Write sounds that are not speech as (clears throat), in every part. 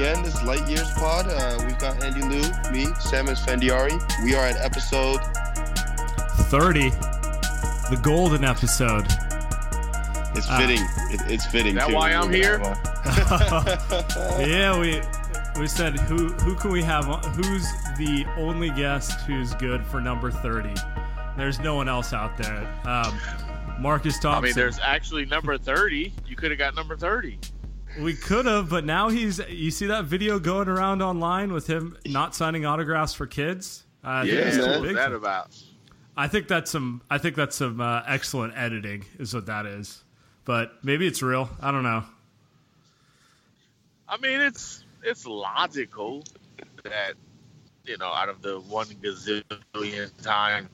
Again. This is Light Years Pod. Uh, we've got Andy Liu, me, Sam Esfandiari. We are at episode 30, the golden episode. It's Ah. fitting. it, it's fitting. That too. why I'm here? (laughs) yeah, we we said who who can we have? on- Who's the only guest who's good for number 30? There's no one else out there. Um, Marcus Thompson. I mean, there's actually number 30. You could have got number 30. We could have, but now he's. You see that video going around online with him not signing autographs for kids? Uh, I think Yeah, it's too man. What's big that about? I think that's some. I think that's some uh, excellent editing, is what that is. But maybe it's real. I don't know. I mean, it's it's logical that you know, out of the one gazillion times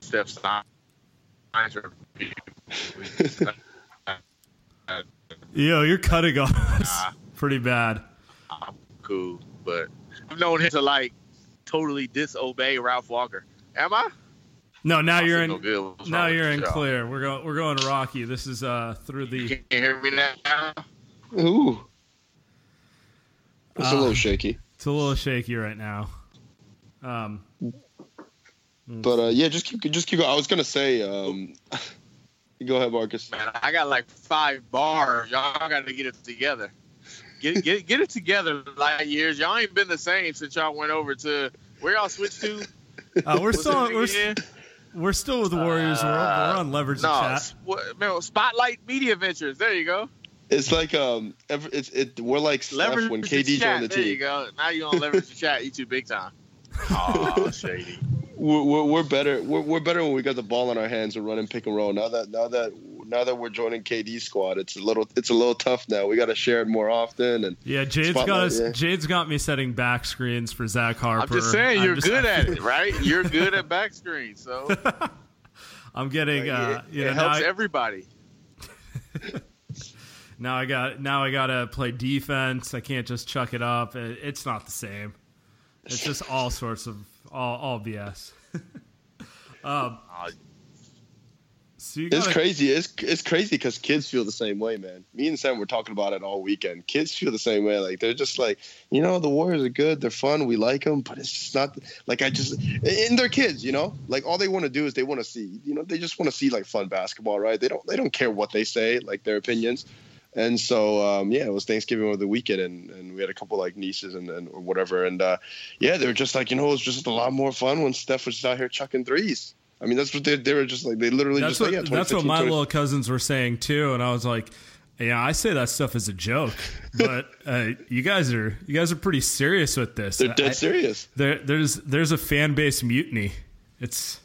Steph signs are (laughs) Yo, you're cutting on us Nah. (laughs) pretty bad. I'm cool, but I've known him to like totally disobey Ralph Walker. Am I? No, now I you're in. no good. Now you're in show? clear. We're going. We're going Rocky. This is uh through You the. can't hear me now. Ooh. It's a Uh, little shaky. It's a little shaky right now. Um, But uh, yeah, just keep just keep going. I was gonna say, um, go ahead, Marcus. Man, I got like five bars. Y'all got to get it together. Get get get it together. Light years. Y'all ain't been the same since y'all went over to where y'all switched to. uh, we're still we're, again? we're still with the Warriors world. We're on leverage the no, chat. s- what, man, Spotlight Media Ventures. There you go. It's like um, ever, it's it. We're like Steph Leverage when the KD chat. joined the team. There you go. Now you on leverage the chat. You too big time. (laughs) Oh, shady. We're, we're, we're better. We're, we're better when we got the ball in our hands and running pick and roll. Now that now that now that we're joining KD squad, it's a little it's a little tough now. We got to share it more often and Yeah, Jade's got us. yeah. Jade's got me setting back screens for Zach Harper. I'm just saying I'm you're just- good at it, (laughs) right? You're good at back screens, so (laughs) I'm getting. Uh, it, you know, now helps I, everybody. (laughs) now I got. Now I got to play defense. I can't just chuck it up. It, it's not the same. It's just all sorts of all all BS. um, so you gotta- crazy. It's it's crazy because kids feel the same way, man. Me and Sam were talking about it all weekend. Kids feel the same way. Like they're just like, you know, the Warriors are good. They're fun. We like them, but it's just not like I just. And they're kids, you know. Like all they want to do is they want to see, you know, they just want to see like fun basketball, right? They don't they don't care what they say, like their opinions. And so, um, yeah, it was Thanksgiving over the weekend, and, and we had a couple like nieces and, and or whatever, and uh, yeah, they were just like, you know, it was just a lot more fun when Steph was just out here chucking threes. I mean, that's what they, they were just like. They literally That's just what like, yeah, that's what 2015, my 20 little cousins were saying too, and I was like, yeah, I say that stuff as a joke, (laughs) but uh, you guys are you guys are pretty serious with this. They're dead I- serious. There, there's there's a fan base mutiny. It's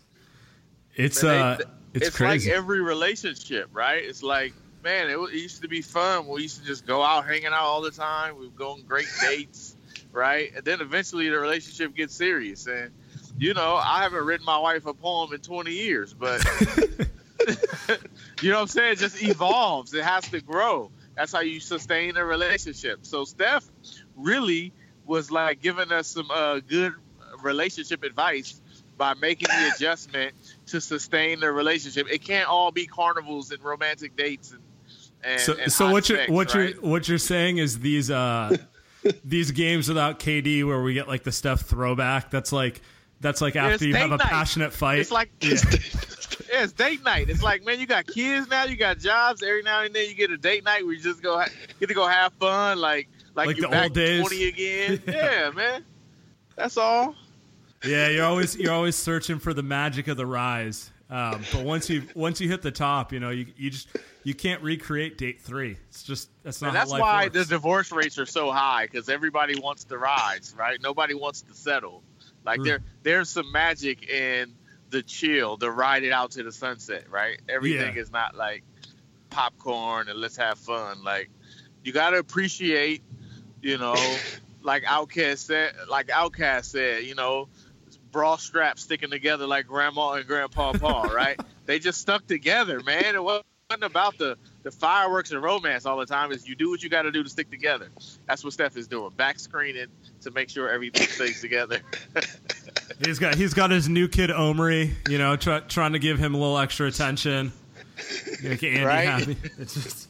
it's And they- uh it's, crazy. like every relationship, right? It's like, man, it, it used to be fun. We used to just go out hanging out all the time. We'd go on great dates, right? And then eventually the relationship gets serious. And, you know, I haven't written my wife a poem in 20 years, but, (laughs) (laughs) you know what I'm saying? It just evolves. It has to grow. That's how you sustain a relationship. So Steph really was like giving us some uh, good relationship advice by making the adjustment to sustain the relationship. It can't all be carnivals and romantic dates and and, so and so what you're sex, what right? you're what you're saying is these uh (laughs) these games without KD where we get like the Steph throwback. That's like that's like after you have a night. passionate fight. It's like Yeah. yeah, (laughs) it's date night. It's like man, you got kids now, you got jobs. Every now and then you get a date night where you just go get to go have fun, like like, Like you're the back old days. twenty again. (laughs) yeah, man. That's all. Yeah, you're always you're always searching for the magic of the rise. Um, but once you once you hit the top, you know you you just you can't recreate date three. It's just that's not And that's why works. the divorce rates are so high because everybody wants to rise, right? Nobody wants to settle. Like Mm. there, there's some magic in the chill, the ride it out to the sunset, right? Everything Yeah. is not like popcorn and let's have fun. Like you got to appreciate, you know, (laughs) like OutKast said, like OutKast said, you know, bra straps sticking together like Grandma and Grandpa Paul, right? (laughs) they just stuck together, man. It wasn't about the the fireworks and romance all the time. Is you do what you got to do to stick together. That's what Steph is doing, back screening to make sure everything stays together. (laughs) He's got he's got his new kid Omri, you know, try, trying to give him a little extra attention. Make Andy Right? happy. It's just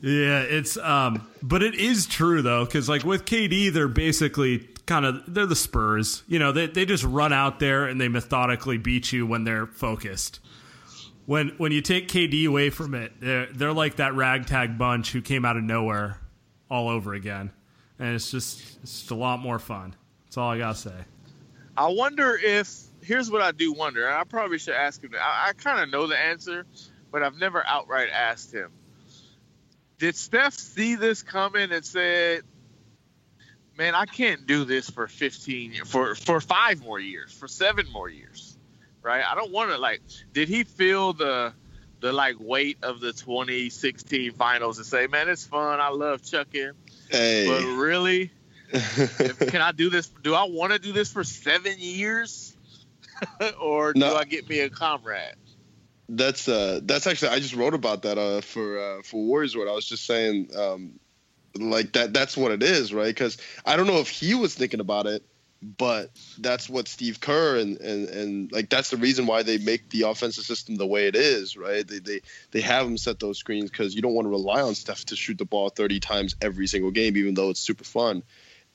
Yeah, it's um but it is true though cuz like with KD they're basically kind of they're the Spurs. You know, they they just run out there and they methodically beat you when they're focused. When when you take KD away from it, they're they're like that ragtag bunch who came out of nowhere all over again. And it's just it's just a lot more fun. That's all I got to say. I wonder if here's what I do wonder. and I probably should ask him. I, I kind of know the answer, but I've never outright asked him. Did Steph see this coming and said, "Man, I can't do this for 15 for for five more years, for seven more years, right? I don't want to like." Did he feel the the like weight of the 2016 finals and say, "Man, it's fun. I love chucking, Hey, but really." if, (laughs) can I do this? Do I want to do this for seven years, (laughs) or do No. I get me a comrade? that's uh that's actually I just wrote about that uh for uh for Warriors what I was just saying um like that that's what it is right because I don't know if he was thinking about it but that's what Steve Kerr and and and like that's the reason why they make the offensive system the way it is right they they they have him set those screens because you don't want to rely on Steph to shoot the ball 30 times every single game even though it's super fun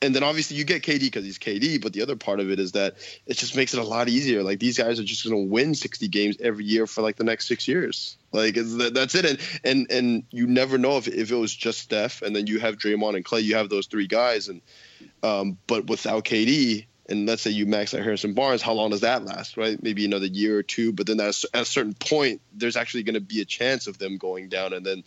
and then obviously you get KD because he's KD, but the other part of it is that it just makes it a lot easier. Like these guys are just going to win 60 games every year for like the next six years. Like that's it. And and and you never know if, if it was just Steph, and then you have Draymond and Klay. You have those three guys, and um, but without KD, and let's say you max out Harrison Barnes, how long does that last? Right? Maybe another year or two. But then at a, at a certain point, there's actually going to be a chance of them going down, and then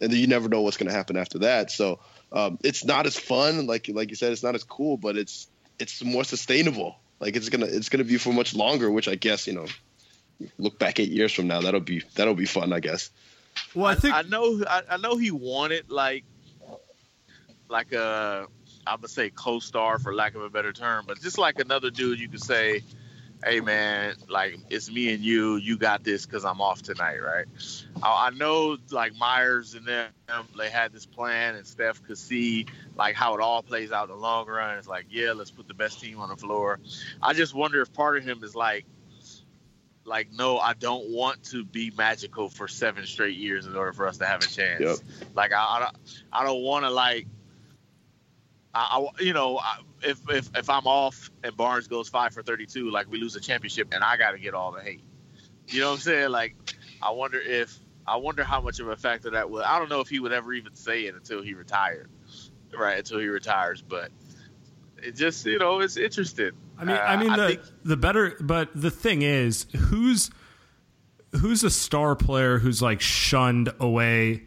and then you never know what's going to happen after that. So um, it's not as fun, like like you said, it's not as cool, but it's it's more sustainable. Like it's gonna it's gonna be for much longer, which I guess you know, look back eight years from now, that'll be that'll be fun, I guess. Well, I think I know, I, I know he wanted like, like a, I'm gonna say co-star for lack of a better term, but just like another dude, you could say, "Hey man, like it's me and you. You got this because I'm off tonight, right?" I, I know like Myers and them, they had this plan, and Steph could see like how it all plays out in the long run. It's like, yeah, let's put the best team on the floor. I just wonder if part of him is like like no i don't want to be magical for seven straight years in order for us to have a chance Yep. like i, I don't, I don't want to like I, you know if, if if i'm off and barnes goes five for 32 like we lose a championship and i got to get all the hate. You know what i'm saying? Like i wonder if i wonder how much of a factor that would i don't know if he would ever even say it until he retired right until he retires but it just you know it's interesting. I mean, I mean Uh, I the think- the better, but the thing is, who's who's a star player who's like shunned away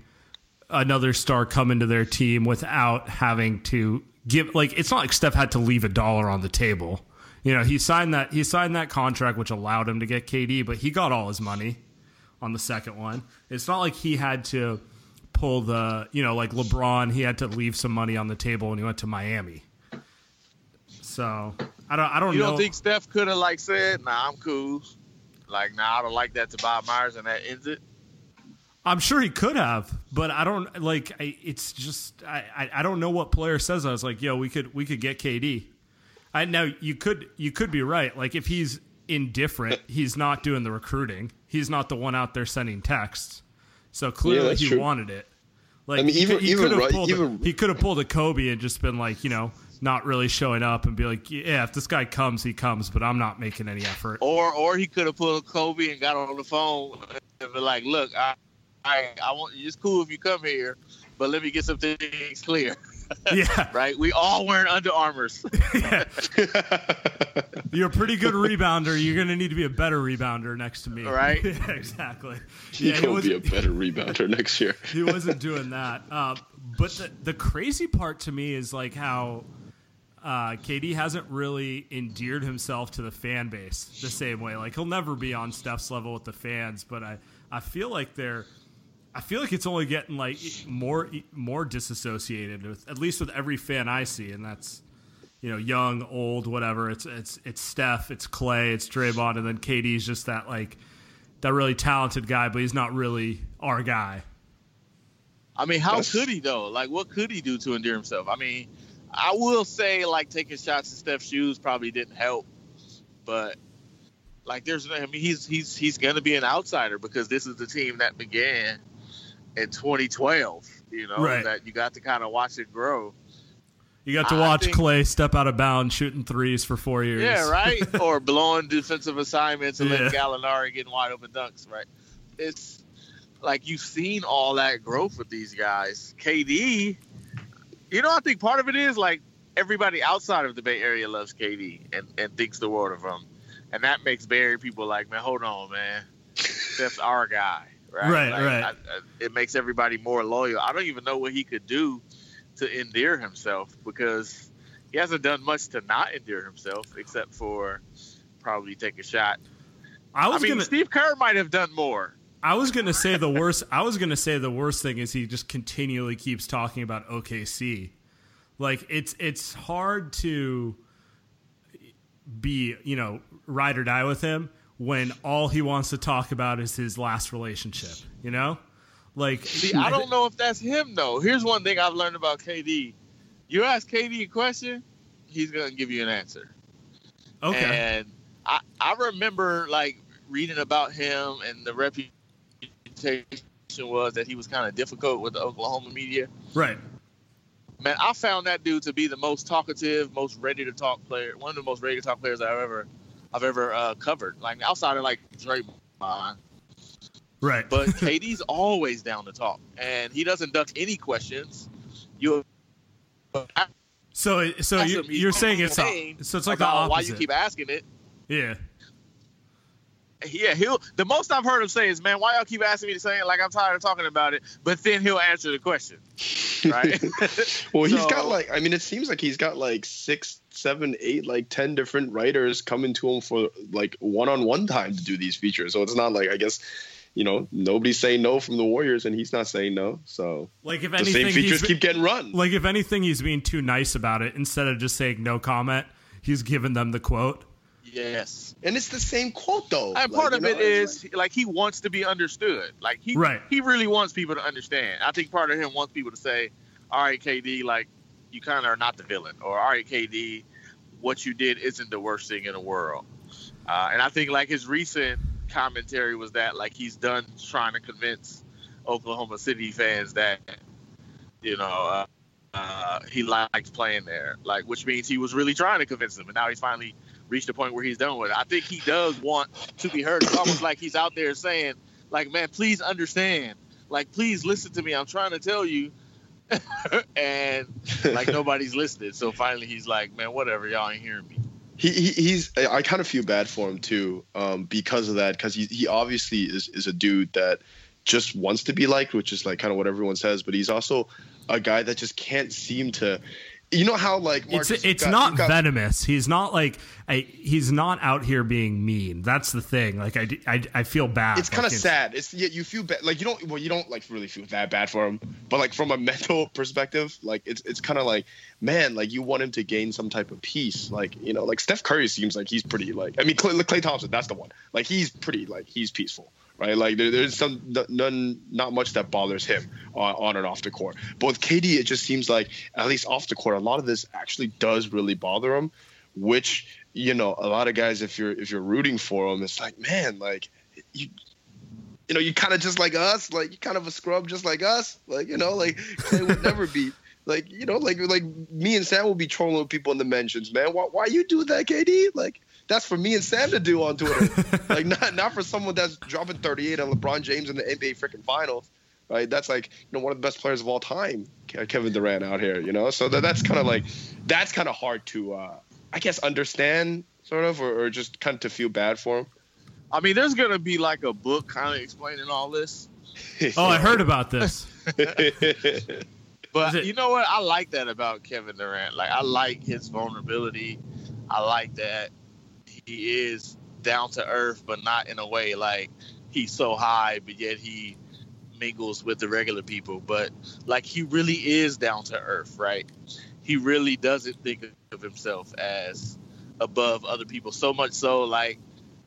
another star coming to their team without having to give like it's not like Steph had to leave a dollar on the table. You know, he signed that he signed that contract which allowed him to get KD, but he got all his money on the second one. It's not like he had to pull the, you know, like LeBron, he had to leave some money on the table when he went to Miami. So, I don't I don't You know. don't think Steph could have like said, "Nah, I'm cool." Like, nah, I don't like that to Bob Myers, and that ends it. I'm sure he could have, but I don't like. I, it's just I, I I don't know what player says. I was like, yo, we could we could get KD. I know you could you could be right. Like if he's indifferent, he's not doing the recruiting. He's not the one out there sending texts. So clearly that's he true. wanted it. Like I mean, he even- could, he even could have right- pulled a- he could have pulled a Kobe and just been like, you know, not really showing up and be like, yeah, if this guy comes, he comes, but I'm not making any effort. Or, or he could have pulled a Kobe and got on the phone and be like, "Look, I, I, I want. It's cool if you come here, but let me get some things clear." (laughs) yeah, (laughs) right? We all wearing Under Armours. (laughs) You're a pretty good rebounder. You're going to need to be a better rebounder next to me. Right. yeah, exactly. He yeah, he, gonna be a better rebounder next year. he wasn't doing that. Uh, but the, the crazy part to me is like how uh, KD hasn't really endeared himself to the fan base the same way. Like he'll never be on Steph's level with the fans, but I, I feel like they're. I feel like it's only getting like more more disassociated with at least with every fan I see, and that's you know, young, old, whatever. It's it's it's Steph, it's Klay, it's Draymond, and then KD's just that like that really talented guy, but he's not really our guy. I mean, how That's- could he though? Like, what could he do to endear himself? I mean, I will say like taking shots at Steph's shoes probably didn't help, but like, there's I mean, he's he's he's gonna be an outsider because this is the team that began in 2012. You know Right. that you got to kind of watch it grow. You got to watch think- Klay step out of bounds, shooting threes for four years. Yeah, right. (laughs) or blowing defensive assignments and Yeah. letting Gallinari getting wide open dunks. Right. It's like you've seen all that growth with these guys. KD, you know, I think part of it is like everybody outside of the Bay Area loves KD and, and thinks the world of him, and that makes Bay Area people like, man, hold on, man, that's our guy. Right. Right, Like, right. I- I- it makes everybody more loyal. I don't even know what he could do to endear himself because he hasn't done much to not endear himself except for probably take a shot. I I, was mean, gonna Steve Kerr might have done more. I was gonna say the worst. I was gonna say the worst thing is he just continually keeps talking about OKC. Like it's it's hard to be you know ride or die with him when all he wants to talk about is his last relationship. You know, like See, I don't know if that's him though. Here's one thing I've learned about KD: you ask KD a question, he's gonna give you an answer. Okay, And I, I remember like reading about him and the reputation was that he was kind of difficult with the Oklahoma media. right. Man, I found that dude to be the most talkative, most ready to talk player, one of the most ready to talk players I've ever, I've ever uh, covered. Like outside of like Draymond, Right. but (laughs) KD's always down to talk, and he doesn't duck any questions. You. So, so you, you're saying it's a, so it's like the opposite. why you keep asking it. yeah. Yeah, he'll. The most I've heard him say is, "Man, why y'all keep asking me to say it? Like I'm tired of talking about it." But then he'll answer the question, right? (laughs) Well, he's (laughs) got like, I mean, it seems like he's got like six, seven, eight, like 10 different writers coming to him for like one on one time to do these features. So it's not like, I guess, you know, nobody's saying no from the Warriors and he's not saying no. So Like if the anything, same features keep getting run. like if anything, he's being too nice about it. Instead of just saying no comment, he's giving them the quote. yes. and it's the same quote, though. And Like, part you of know, it it's is like he wants to be understood. Like he Right. he really wants people to understand. I think part of him wants people to say, "All right, KD, like you kind of are not the villain," or "All right, KD, what you did isn't the worst thing in the world." Uh, and I think like his recent commentary was that like he's done trying to convince Oklahoma City fans that you know uh, uh, he likes playing there, like which means he was really trying to convince them, and now he's finally reached a point where he's done with it. I think he does want to be heard. It's almost like he's out there saying, like, man, please understand. Like, please listen to me. I'm trying to tell you. (laughs) and like (laughs) nobody's listening. So finally he's like, man, whatever, y'all ain't hearing me. he, he he's I kind of feel bad for him too um, because of that because he he obviously is is a dude that just wants to be liked, which is like kind of what everyone says, but he's also a guy that just can't seem to. You know how like Marcus, it's it's got, not got, venomous. He's not like I, he's not out here being mean. That's the thing. Like I, I, I feel bad. It's kind of like sad. It's yeah, you feel bad. Like you don't well you don't like really feel that bad for him, but like from a (laughs) mental perspective, like it's it's kind of like man, like you want him to gain some type of peace. Like you know, like Steph Curry seems like he's pretty like I mean Clay, Klay Thompson, that's the one. Like he's pretty like he's peaceful right? Like there, there's some none, not much that bothers him on, on, and off the court. But with KD, it just seems like at least off the court, a lot of this actually does really bother him. Which you know, a lot of guys, if you're if you're rooting for him, it's like man, like you. You know, you kind of just like us, like you kind of a scrub just like us, like you know, like Klay would (laughs) never be like you know, like like me and Sam will be trolling people in the mentions, man. Why why you do that, KD? Like that's for me and Sam to do on Twitter. (laughs) like not not for someone that's dropping 38 on LeBron James in the NBA freaking finals. Right? That's like you know one of the best players of all time, Kevin Durant out here. You know, so that, that's kind of like that's kind of hard to uh, I guess understand sort of, or, or just kind of to feel bad for him. I mean, there's gonna be like a book kind of explaining all this. (laughs) oh, I heard about this. (laughs) but you know what? I like that about Kevin Durant. Like I like his vulnerability. I like that he is down to earth, but not in a way like he's so high, but yet he mingles with the regular people. But like he really is down to earth, right? He really doesn't think of himself as above other people. So much so, like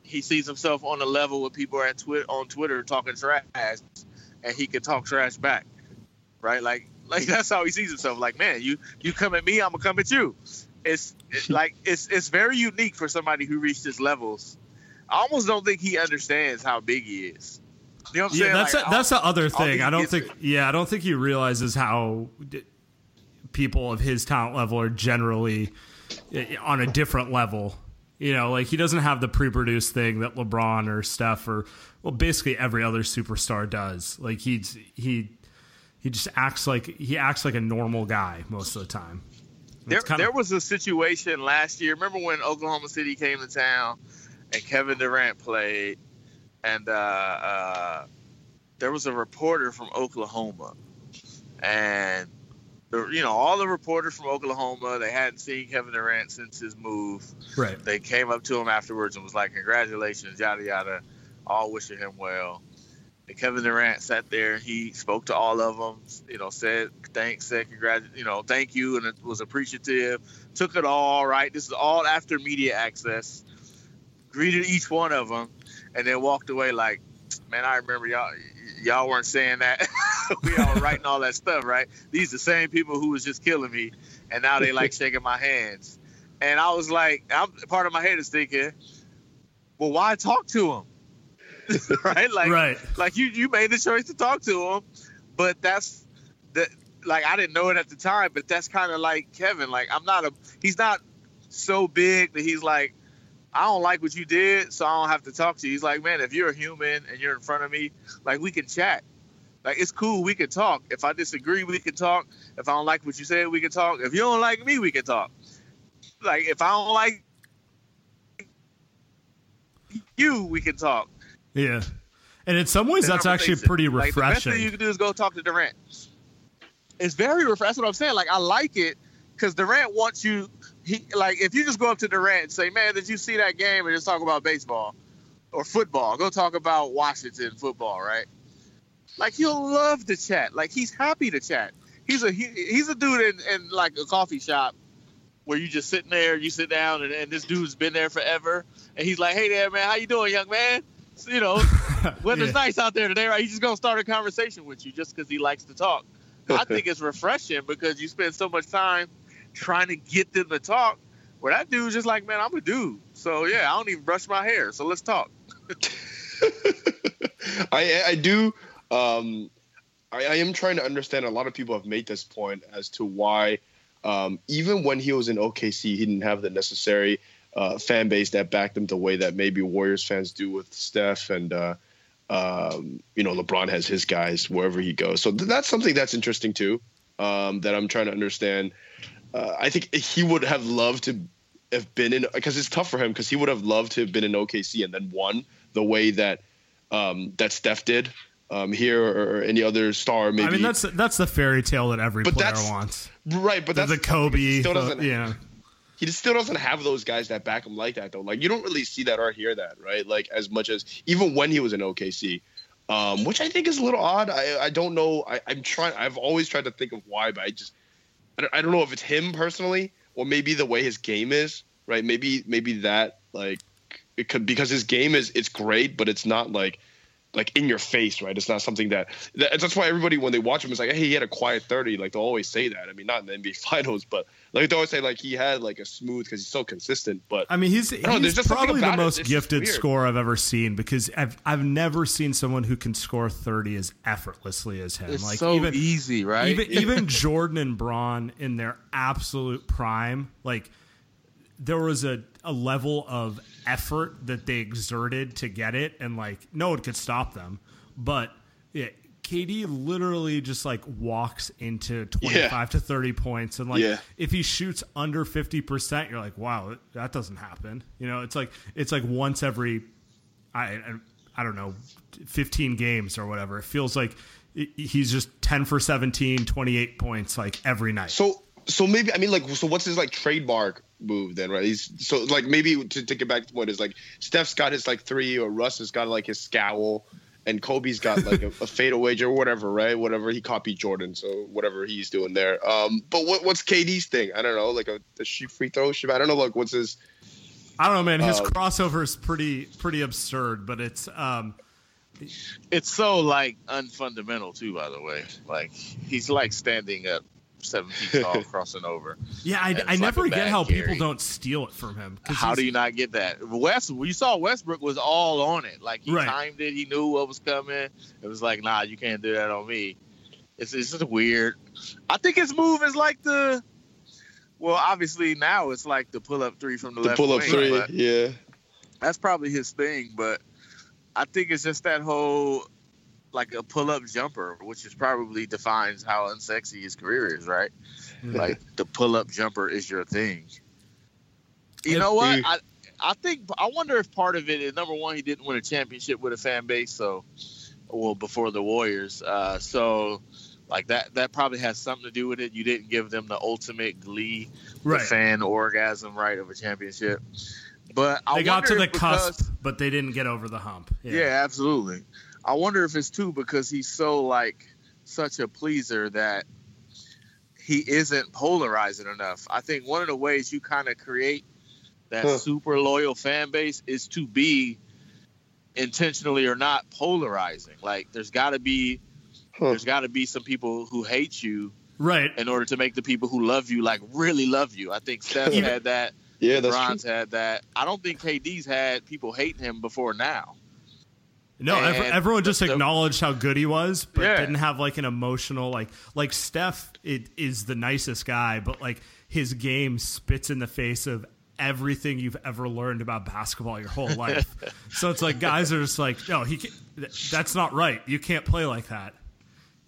he sees himself on a level with people at Twitter on Twitter talking trash, and he can talk trash back, right? Like, (laughs) like that's how he sees himself. Like, man, you you come at me, I'm gonna come at you it's, (laughs) like it's it's very unique for somebody who reached his levels. I almost don't think he understands how big he is. You know what I'm yeah, saying? That's like, a, that's the other thing. I don't think. It. Yeah, I don't think he realizes how people of his talent level are generally eh, on a different level. You know, like he doesn't have the pre-produced thing that LeBron or Steph or well, basically every other superstar does. Like he's he he just acts like he acts like a normal guy most of the time. There, kinda... there was a situation last year. Remember when Oklahoma City came to town and Kevin Durant played, and uh, uh, there was a reporter from Oklahoma, and the, you know all the reporters from Oklahoma they hadn't seen Kevin Durant since his move. Right. They came up to him afterwards and was like, "Congratulations, yada yada, all wishing him well." And Kevin Durant sat there. He spoke to all of them. You know, said thanks, said congrat, you know, thank you, and it was appreciative. Took it all right. This is all after media access. Greeted each one of them, and then walked away like, man, I remember y'all. Y'all weren't saying that. (laughs) we all writing all that stuff, right? These the same people who was just killing me, and now they like (laughs) shaking my hands. And I was like, I'm part of my head is thinking, well, why talk to him? (laughs) right? Like, right. like you you made the choice to talk to him, but that's that. Like I didn't know it at the time, but that's kind of like Kevin. Like I'm not a. He's not so big that he's like, I don't like what you did, so I don't have to talk to you. He's like, man, if you're a human and you're in front of me, like we can chat. Like it's cool, we can talk. If I disagree, we can talk. If I don't like what you said, we can talk. If you don't like me, we can talk. Like if I don't like you, we can talk. Yeah. And in some ways, that's actually pretty refreshing. Like, the best thing you can do is go talk to Durant. It's very refreshing. That's what I'm saying. Like, I like it because Durant wants you. He like if you just go up to Durant and say, "Man, did you see that game?" and just talk about baseball or football. Go talk about Washington football, right? Like he'll love to chat. Like he's happy to chat. He's a he, he's a dude in, in like a coffee shop where you just sitting there, you sit down, and, and this dude's been there forever, and he's like, "Hey there, man, how you doing, young man?" (laughs) you know, weather's yeah. nice out there today, right? He's just gonna start a conversation with you just because he likes to talk. I think (laughs) it's refreshing because you spend so much time trying to get them to talk. Where that dude's just like, man, I'm a dude. So yeah, I don't even brush my hair. So let's talk. (laughs) I I do. Um, I, I am trying to understand. A lot of people have made this point as to why, um, even when he was in OKC, he didn't have the necessary uh, fan base that backed them the way that maybe Warriors fans do with Steph and uh, um, you know LeBron has his guys wherever he goes. So th- that's something that's interesting too. Um, that I'm trying to understand. Uh, I think he would have loved to have been in because it's tough for him because he would have loved to have been in OKC and then won the way that um, that Steph did um, here or any other star. Maybe I mean, that's that's the fairy tale that every But player wants. right, but The, that's the Kobe, still doesn't. yeah. He just still doesn't have those guys that back him like that though. Like you don't really see that or hear that, right? Like as much as even when he was in OKC, um, which I think is a little odd. I I don't know. I, I'm trying. I've always tried to think of why, but I just I don't, I don't know if it's him personally or maybe the way his game is, right? Maybe maybe that like it could because his game is it's great, but it's not like like in your face, right? It's not something that, that that's why everybody when they watch him is like, hey, he had a quiet thirty. Like they'll always say that. I mean, not in the NBA (laughs) Finals, but like they always say like he had like a smooth because he's so consistent. But I mean, he's, don't know, there's he's just probably the most gifted scorer I've ever seen because I've I've never seen someone who can score thirty as effortlessly as him. It's like so even easy, right? even even (laughs) Jordan and Bron in their absolute prime, like there was a, a level of effort that they exerted to get it, and like no one could stop them. But yeah, KD literally just like walks into twenty five to thirty points, and like Yeah. if he shoots under fifty percent, you're like, wow, that doesn't happen. You know, it's like it's like once every I I, I don't know, 15 games or whatever. It feels like he's just 10 for 17, 28 points like every night. so so maybe I mean like so what's his like trademark move then, right? He's so like maybe to, to get back to the point is like Steph's got his like three or Russ has got like his scowl. And Kobe's got like a, a (laughs) fadeaway or whatever, right? Whatever he copied Jordan, so whatever he's doing there. Um, but what, what's KD's thing? I don't know, like a, a shoot free throw. shoot- I don't know, like what's his? I don't know, man. His Um, crossover is pretty pretty absurd, but it's um it's so like unfundamental too. By the way, like he's like standing up seven feet tall, (laughs) crossing over. yeah, I, I never a get bad how people don't steal it from him. How do you not get that? West, you saw Westbrook was all on it. Like he Right. timed it. He knew what was coming. It was like, nah, you can't do that on me. It's it's just weird. I think his move is like the. Well, obviously now it's like the pull up three from the, The left pull up wing, three, yeah. That's probably his thing. But I think it's just that whole like a pull up jumper, which is probably defines how unsexy his career is, right? (laughs) Like the pull up jumper is your thing. You know what? I I think I wonder if part of it is number one, he didn't win a championship with a fan base, so well before the Warriors. Uh, so like that that probably has something to do with it. You didn't give them the ultimate glee, Right. the fan orgasm, right, of a championship. But I They got to the because- cusp, but they didn't get over the hump. yeah. absolutely. I wonder if it's too because he's so like such a pleaser that he isn't polarizing enough. I think one of the ways you kind of create that Huh. super loyal fan base is to be intentionally or not polarizing. Like there's got to be Huh. there's got to be some people who hate you Right. in order to make the people who love you like really love you. I think Steph had that. Yeah, that's LeBron's true. had that. I don't think KD's had people hating him before now. No, And everyone just the- acknowledged how good he was, but Yeah. didn't have like an emotional like like Steph. It is the nicest guy, but like his game spits in the face of everything you've ever learned about basketball your whole life. (laughs) so it's like guys are just like, no, he that's not right. You can't play like that,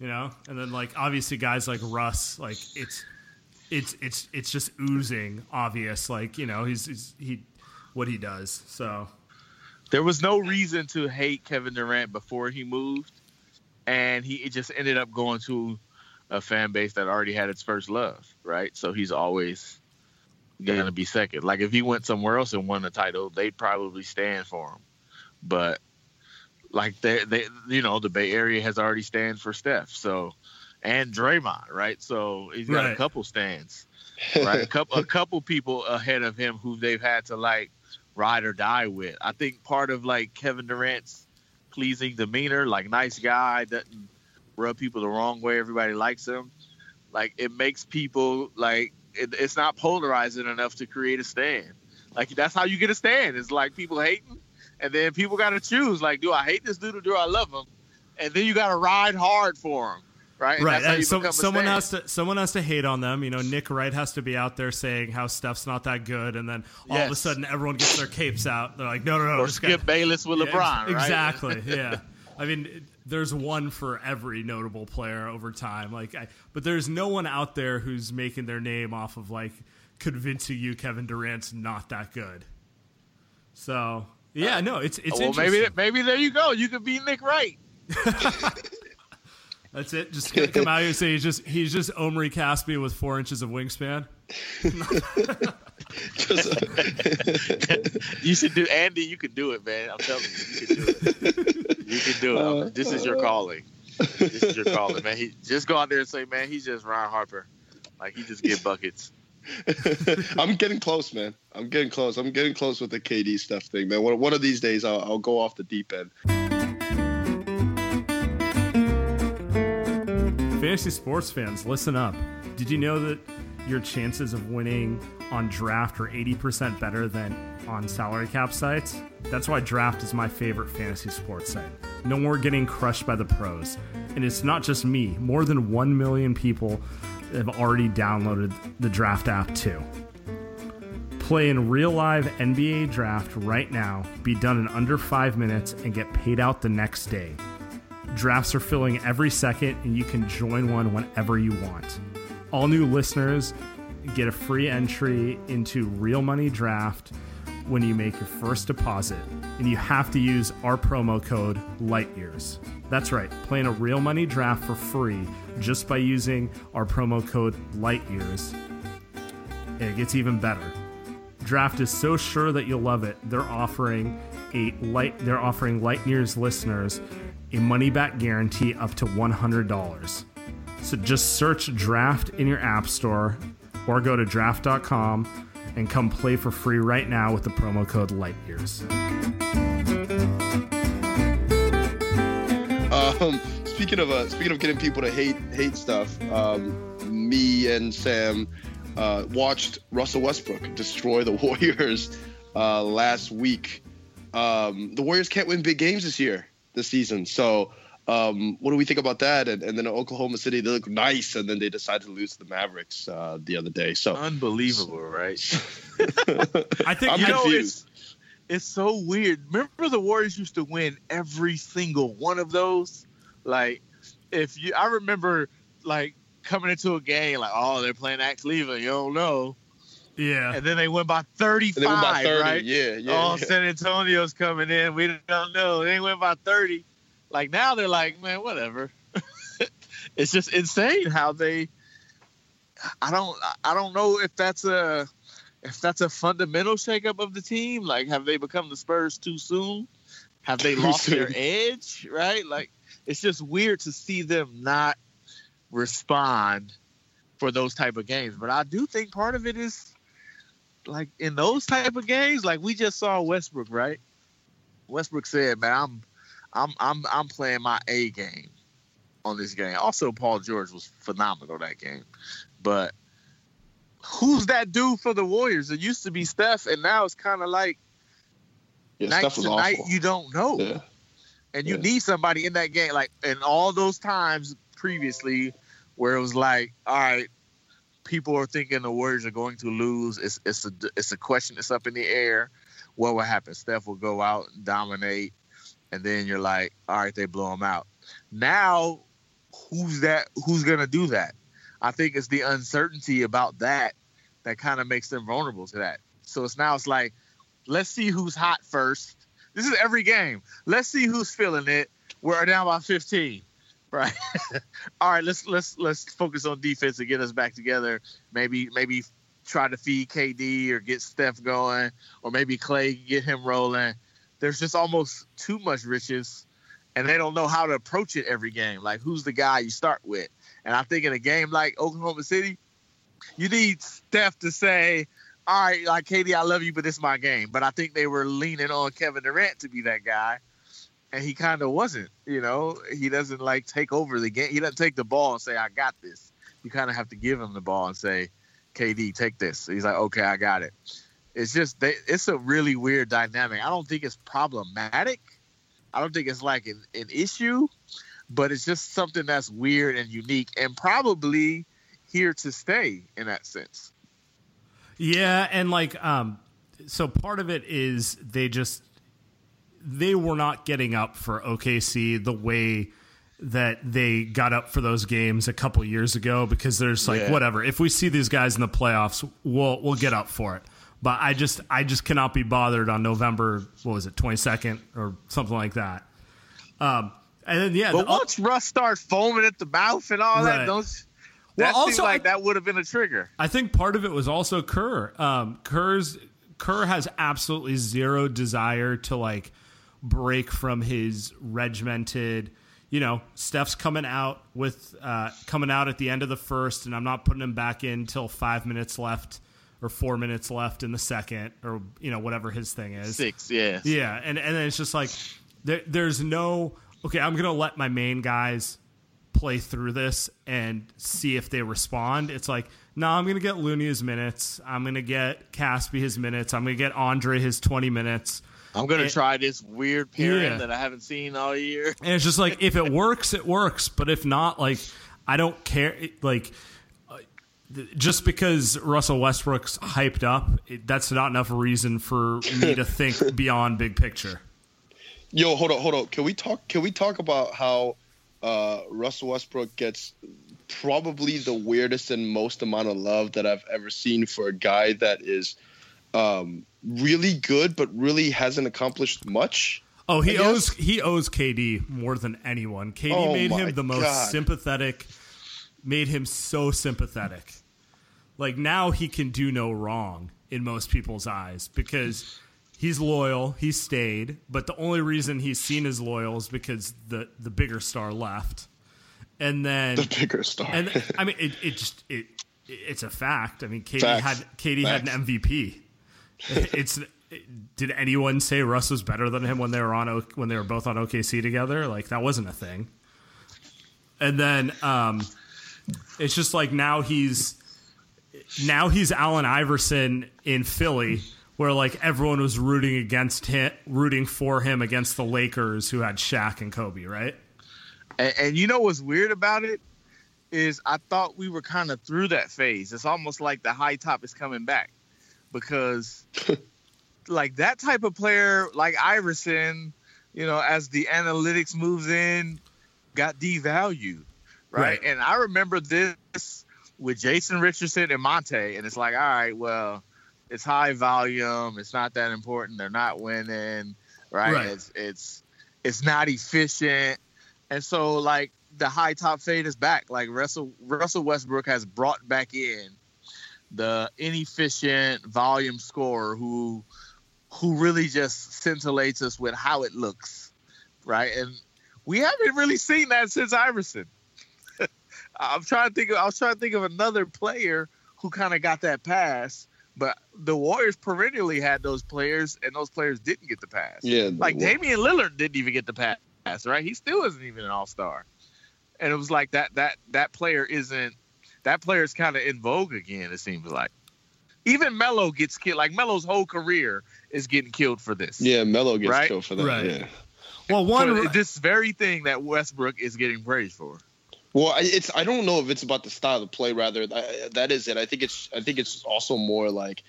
you know. And then like obviously guys like Russ, like it's it's it's it's just oozing obvious. Like you know he's, he's he what he does. So There was no reason to hate Kevin Durant before he moved, and he it just ended up going to a fan base that already had its first love, right? So he's always gonna be second. Like if he went somewhere else and won the title, they'd probably stand for him. But like they, they, you know, the Bay Area has already stand for Steph, so and Draymond, right? So he's got Right. a couple stands, (laughs) right? a couple, a couple people ahead of him who they've had to like ride or die with. I think part of like Kevin Durant's pleasing demeanor, like nice guy, doesn't rub people the wrong way. Everybody likes him. Like it makes people like it, it's not polarizing enough to create a stand. Like that's how you get a stand. It's like people hating, and then people got to choose. Like, do I hate this dude or do I love him? And then you got to ride hard for him, right? And right. that's how and you so, someone stand. has to someone has to hate on them. You know, Nick Wright has to be out there saying how Steph's not that good, and then all of a sudden everyone gets their capes out. They're like, no, no, no, or Skip guy- Bayless with Yeah, LeBron, ex- right? Exactly. Yeah. I mean, it- there's one for every notable player over time. Like, I, but there's no one out there who's making their name off of like convincing you Kevin Durant's not that good. So yeah, uh, no, it's it's well, maybe maybe there you go. You could be Nick Wright. (laughs) That's it. Just (laughs) come out here and say he's just he's just Omri Caspi with four inches of wingspan. (laughs) (laughs) You should do Andy. You can do it, man. I'm telling you, you can do it. You can do it. I'm- this is your uh. calling. This is your calling, man. He just go out there and say, man, he's just Ryan Harper. Like he just get buckets. I'm getting close, man. I'm getting close. I'm getting close with the KD stuff thing, man. One, one of these days, I'll, I'll go off the deep end. Fantasy sports fans, listen up. Did you know that your chances of winning on draft are 80% better than on salary cap sites? That's why draft is my favorite fantasy sports site. No more getting crushed by the pros. And it's not just me, more than 1 million people have already downloaded the draft app too. Play in real live NBA draft right now, be done in under five minutes, and get paid out the next day. Drafts are filling every second, and you can join one whenever you want. All new listeners get a free entry into Real Money Draft when you make your first deposit, and you have to use our promo code LIGHTYEARS. That's right, playing a Real Money Draft for free just by using our promo code LIGHTYEARS. And it gets even better. Draft is so sure that you'll love it. They're offering a light. They're offering Light Years listeners a money back guarantee up to one hundred dollars. So just search Draft in your app store, or go to draft.com and come play for free right now with the promo code LIGHTYEARS. Um, speaking of uh, speaking of getting people to hate hate stuff, um, me and Sam uh, watched Russell Westbrook destroy the (laughs) Warriors uh, last week. Um, the Warriors can't win big games this year, this season. So, um, what do we think about that? And, and then Oklahoma City, they look nice, and then they decide to lose to the Mavericks uh, the other day. So, Unbelievable, right? (laughs) I think I'm you know, confused. it's it's so weird. Remember the Warriors used to win every single one of those? Like if you I remember like coming into a game like, oh, they're playing at Cleveland, you don't know. Yeah. And then they went by 35, and they win by 30. right? Yeah, yeah. oh, yeah. San Antonio's coming in. We don't know. They went by 30. Like now they're like, man, whatever. (laughs) it's just insane how they I don't I don't know if that's a if that's a fundamental shakeup of the team. Like have they become the Spurs too soon? Have they (laughs) lost their edge? Right? Like it's just weird to see them not respond for those type of games. But I do think part of it is like in those type of games, like we just saw Westbrook, right? Westbrook said, "Man, I'm, I'm, I'm, I'm playing my A game on this game." Also, Paul George was phenomenal that game, but who's that dude for the Warriors? It used to be Steph, and now it's kind of like yeah, night to night you don't know, yeah. and you Yeah. need somebody in that game. Like in all those times previously, where it was like, all right, people are thinking the Warriors are going to lose. It's it's a it's a question that's up in the air. What will happen? Steph will go out and dominate, and then you're like, all right, they blow them out. Now, who's that? Who's gonna do that? I think it's the uncertainty about that that kind of makes them vulnerable to that. So it's now it's like, let's see who's hot first. This is every game. Let's see who's feeling it. We're down by 15, right? (laughs) All right, let's let's let's focus on defense and get us back together. Maybe maybe try to feed KD or get Steph going, or maybe Klay get him rolling. There's just almost too much riches, and they don't know how to approach it every game. Like who's the guy you start with? And I think in a game like Oklahoma City, you need Steph to say, "All right, like KD, I love you, but this is my game." But I think they were leaning on Kevin Durant to be that guy, and he kind of wasn't. You know, he doesn't like take over the game. He doesn't take the ball and say, "I got this." You kind of have to give him the ball and say, "KD, take this." He's like, "Okay, I got it." It's just they, it's a really weird dynamic. I don't think it's problematic. I don't think it's like an, an issue, but it's just something that's weird and unique and probably here to stay in that sense. Yeah, and like um so part of it is they just they were not getting up for OKC the way that they got up for those games a couple years ago because there's like Yeah. whatever. If we see these guys in the playoffs, we'll we'll get up for it. But I just I just cannot be bothered on November what was it twenty second or something like that. Um, and then yeah, But the- once Russ starts foaming at the mouth and all Right. that, don't Well, that also, like I- that would have been a trigger. I think part of it was also Kerr. Um, Kerr's Kerr has absolutely zero desire to like break from his regimented. You know, Steph's coming out with uh, coming out at the end of the first, and I'm not putting him back in till five minutes left or four minutes left in the second, or you know whatever his thing is. Six, yeah. Yeah, and and then it's just like there, there's no okay. I'm gonna let my main guys play through this and see if they respond. It's like no, I'm gonna get Looney his minutes. I'm gonna get Casspi his minutes. I'm gonna get Andre his 20 minutes. I'm gonna And- try this weird pairing Yeah. that I haven't seen all year. (laughs) And it's just like if it works, it works. But if not, like I don't care. It- Like uh, just because Russell Westbrook's hyped up, it, that's not enough reason for me to (laughs) think beyond big picture. Yo, hold on, hold on. Can we talk? Can we talk about how uh, Russell Westbrook gets probably the weirdest and most amount of love that I've ever seen for a guy that is um, really good but really hasn't accomplished much. Oh, he owes he owes KD more than anyone. KD Oh made him the most God. sympathetic. Made him so sympathetic. Like now he can do no wrong in most people's eyes because he's loyal. He stayed, but the only reason he's seen as loyal is because the the bigger star left. And then The bigger star. and I mean it, it just it it's a fact. I mean KD Facts. had KD had an MVP. (laughs) It's did anyone say Russ was better than him when they were on when they were both on OKC together? Like that wasn't a thing. And then um, it's just like now he's now he's Allen Iverson in Philly, where like everyone was rooting against him, rooting for him against the Lakers, who had Shaq and Kobe, right? And, and you know what's weird about it is I thought we were kind of through that phase. It's almost like the high top is coming back because (laughs) like that type of player like Iverson, you know, as the analytics moves in, got devalued, right? Right. And I remember this with Jason Richardson and Monta, and it's like, all right, well, it's high volume, it's not that important, they're not winning, right? Right. It's it's it's not efficient. And so like the high top fade is back. Like Russell Russell Westbrook has brought back in the inefficient volume scorer who who really just scintillates us with how it looks. Right. And we haven't really seen that since Iverson. (laughs) I'm trying to think of I was trying to think of another player who kind of got that pass, but the Warriors perennially had those players and those players didn't get the pass. Yeah, Like Damian Lillard didn't even get the pass, right? He still isn't even an all-star. And it was like that that that player isn't that player's kind of in vogue again, it seems like. Even Melo gets killed. Like Melo's whole career is getting killed for this. yeah, Melo gets Right? killed for that. Right. Yeah. Well, For one this very thing that Westbrook is getting praised for. Well, I- it's I don't know if it's about the style of play. Rather, I- that is it. I think it's I think it's also more like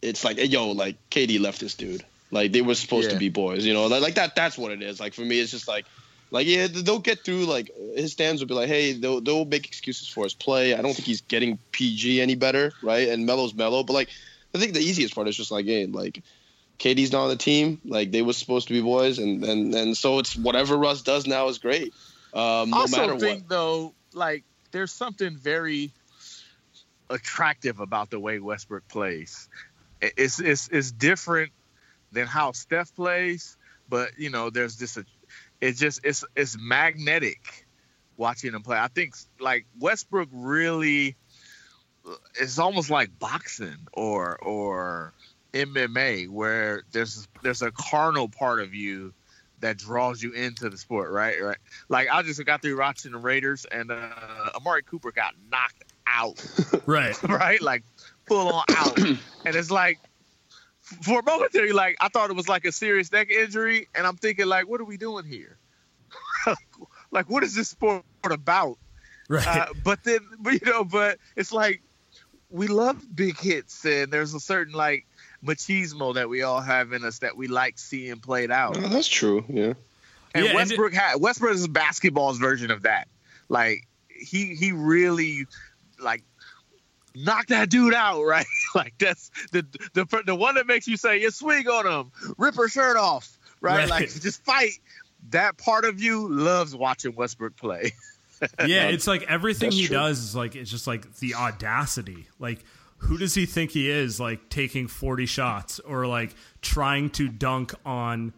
it's like, yo, like KD left this dude. Like they were supposed to be boys, you know, like, like that. That's what it is. Like for me, it's just like, like yeah, they'll get through. Like his stands will be like, hey, they'll they'll make excuses for his play. I don't think he's getting PG any better, right? And Melo's mellow, but like I think the easiest part is just like, hey, like KD's not on the team. Like they were supposed to be boys, and and and so it's whatever Russ does now is great. Um, no also matter think what. though, like there's something very attractive about the way Westbrook plays. It's it's it's different than how Steph plays, but you know, there's this. It's just it's it's magnetic watching him play. I think like Westbrook really. It's almost like boxing or or MMA where there's there's a carnal part of you that draws you into the sport, right? Right. Like I just got through watching the Raiders, and uh, Amari Cooper got knocked out, (laughs) right. (laughs) right? Like full on out, (clears throat) and it's like for a moment there, like I thought it was like a serious neck injury, and I'm thinking like, what are we doing here? (laughs) like, what is this sport about? Right. Uh, but then, but, you know, but it's like we love big hits, and there's a certain like machismo that we all have in us that we like seeing played out. Oh, that's true. Yeah. And Yeah, and Westbrook had Westbrook is basketball's version of that. Like he he really like knock that dude out, right? (laughs) like that's the the the one that makes you say, "You swing on him, rip her shirt off," right? Right. Like (laughs) just fight. That part of you loves watching Westbrook play. (laughs) Yeah, it's like everything That's he true. does is like it's just like the audacity. Like who does he think he is like taking 40 shots or like trying to dunk on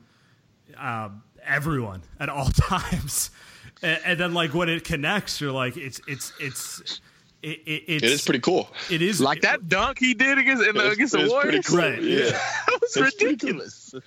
uh, everyone at all times. And, and then like when it connects you're like it's it's it's it, it, it's It is pretty cool. it is like that dunk he did against in the, It's- against the it's pretty Warriors. cool. Right. Yeah. (laughs) that was It's ridiculous. (laughs)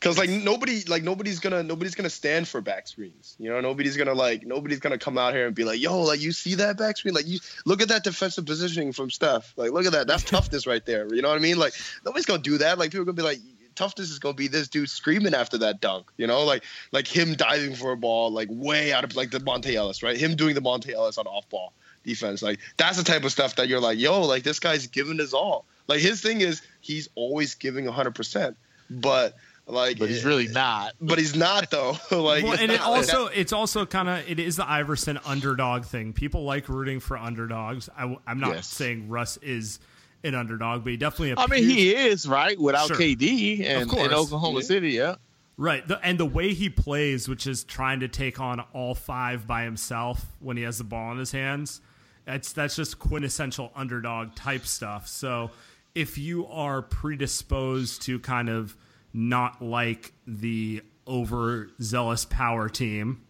Cause like nobody, like nobody's gonna, nobody's gonna stand for back screens. You know, nobody's gonna like, nobody's gonna come out here and be like, "Yo, like you see that back screen? Like you look at that defensive positioning from Steph. Like look at that. That's (laughs) toughness right there. You know what I mean? Like nobody's gonna do that. Like people are gonna be like, toughness is gonna be this dude screaming after that dunk. You know, like like him diving for a ball, like way out of like the Monta Ellis, right? Him doing the Monta Ellis on off ball defense. Like that's the type of stuff that you're like, yo, like this guy's giving his all. Like his thing is he's always giving hundred percent, but like But he's really not. but he's not though. (laughs) like, well, it's and it (laughs) not- also it's also kind of it is the Iverson underdog thing. People like rooting for underdogs. I, am not Yes. saying Russ is an underdog, but he definitely. I mean, he is right without Sure. KD and course. in Oklahoma Yeah. City. Yeah, Right. The, and the way he plays, which is trying to take on all five by himself when he has the ball in his hands, that's that's just quintessential underdog type stuff. So if you are predisposed to kind of not like the overzealous power team,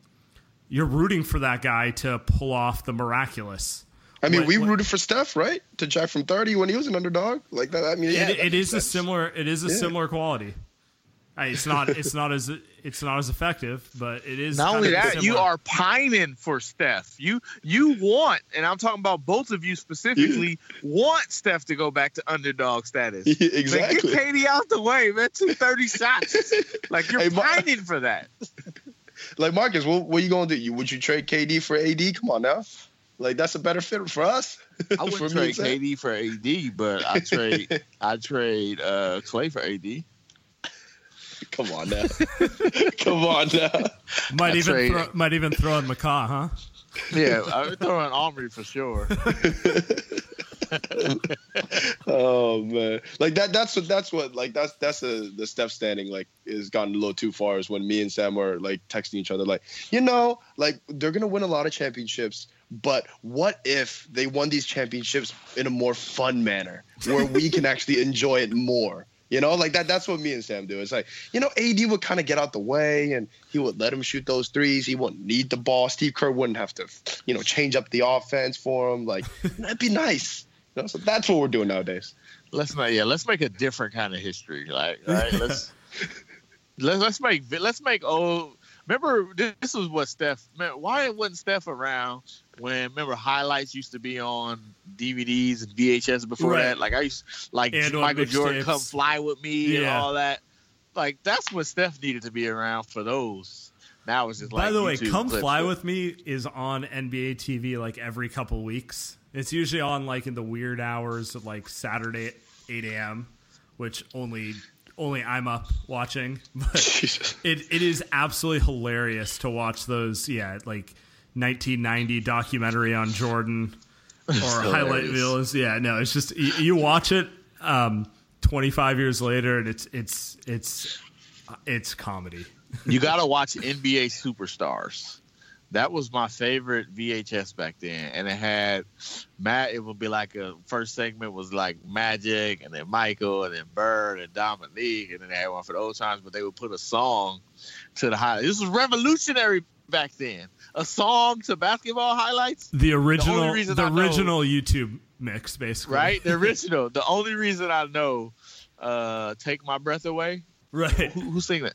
you're rooting for that guy to pull off the miraculous. I mean, we rooted for Steph, right? To jack from thirty when he was an underdog, like that. I mean, yeah, it, it a similar it is a Yeah. similar quality. It's not it's not as it's not as effective, but it is Not only of that, you are pining for Steph. You you want, and I'm talking about both of you specifically, want Steph to go back to underdog status. (laughs) Yeah, Like, exactly. get KD out the way, man. Two thirty shots. (laughs) Like you're Hey, Mar- pining for that. (laughs) Like Marcus, what, what are you gonna do? You would you trade KD for AD? Come on now, like that's a better fit for us. I wouldn't trade. KD for AD, but I trade I trade uh, Klay for AD. (laughs) Come on now, (laughs) come on now. might That's even right. throw, might even throw in McCaw, huh? Yeah, I would throw in Omri for sure. (laughs) Oh man, like that. That's what. That's what. Like that's that's the the Steph standing like is gotten a little too far. Is when me and Sam were like texting each other, like you know, like they're gonna win a lot of championships. But what if they won these championships in a more fun manner, where we can actually enjoy it more? You know, like that. That's what me and Sam do. It's like you know, AD would kind of get out the way, and he would let him shoot those threes. He wouldn't need the ball. Steve Kerr wouldn't have to, you know, change up the offense for him. Like (laughs) that'd be nice. You know, so that's what we're doing nowadays. Let's not. Yeah, let's make a different kind of history. Like, all right, let's (laughs) let's let's make let's make old. Remember, this was what Steph. Man, why wasn't Steph around when? Remember, highlights used to be on DVDs and VHS before Right. that. Like I used, like And Michael Jordan, come fly with me and all that. Like that's what Steph needed to be around for those. Now it's just like. By the way, Come clips. Fly With Me is on NBA TV like every couple weeks. It's usually on like in the weird hours of like Saturday at 8 a.m., which only only I'm up watching. (laughs) But Jesus. it, it is absolutely hilarious to watch those, yeah, like 1990 documentary on Jordan or highlight hilarious. videos. Yeah, no, it's just you, you watch it um, 25 years later, and it's it's it's it's comedy. you got to (laughs) watch NBA Superstars. That was my favorite VHS back then, and it had Matt. It would be like a first segment was like Magic, and then Michael, and then Bird, and Dominique, and then they had one for the old times. But they would put a song to the highlights. This was revolutionary back then. A song to basketball highlights, The original, the, reason I know- original YouTube mix, basically. right? The (laughs) original. the only reason I know, uh, "Take My Breath Away." Right. Who, who sing that?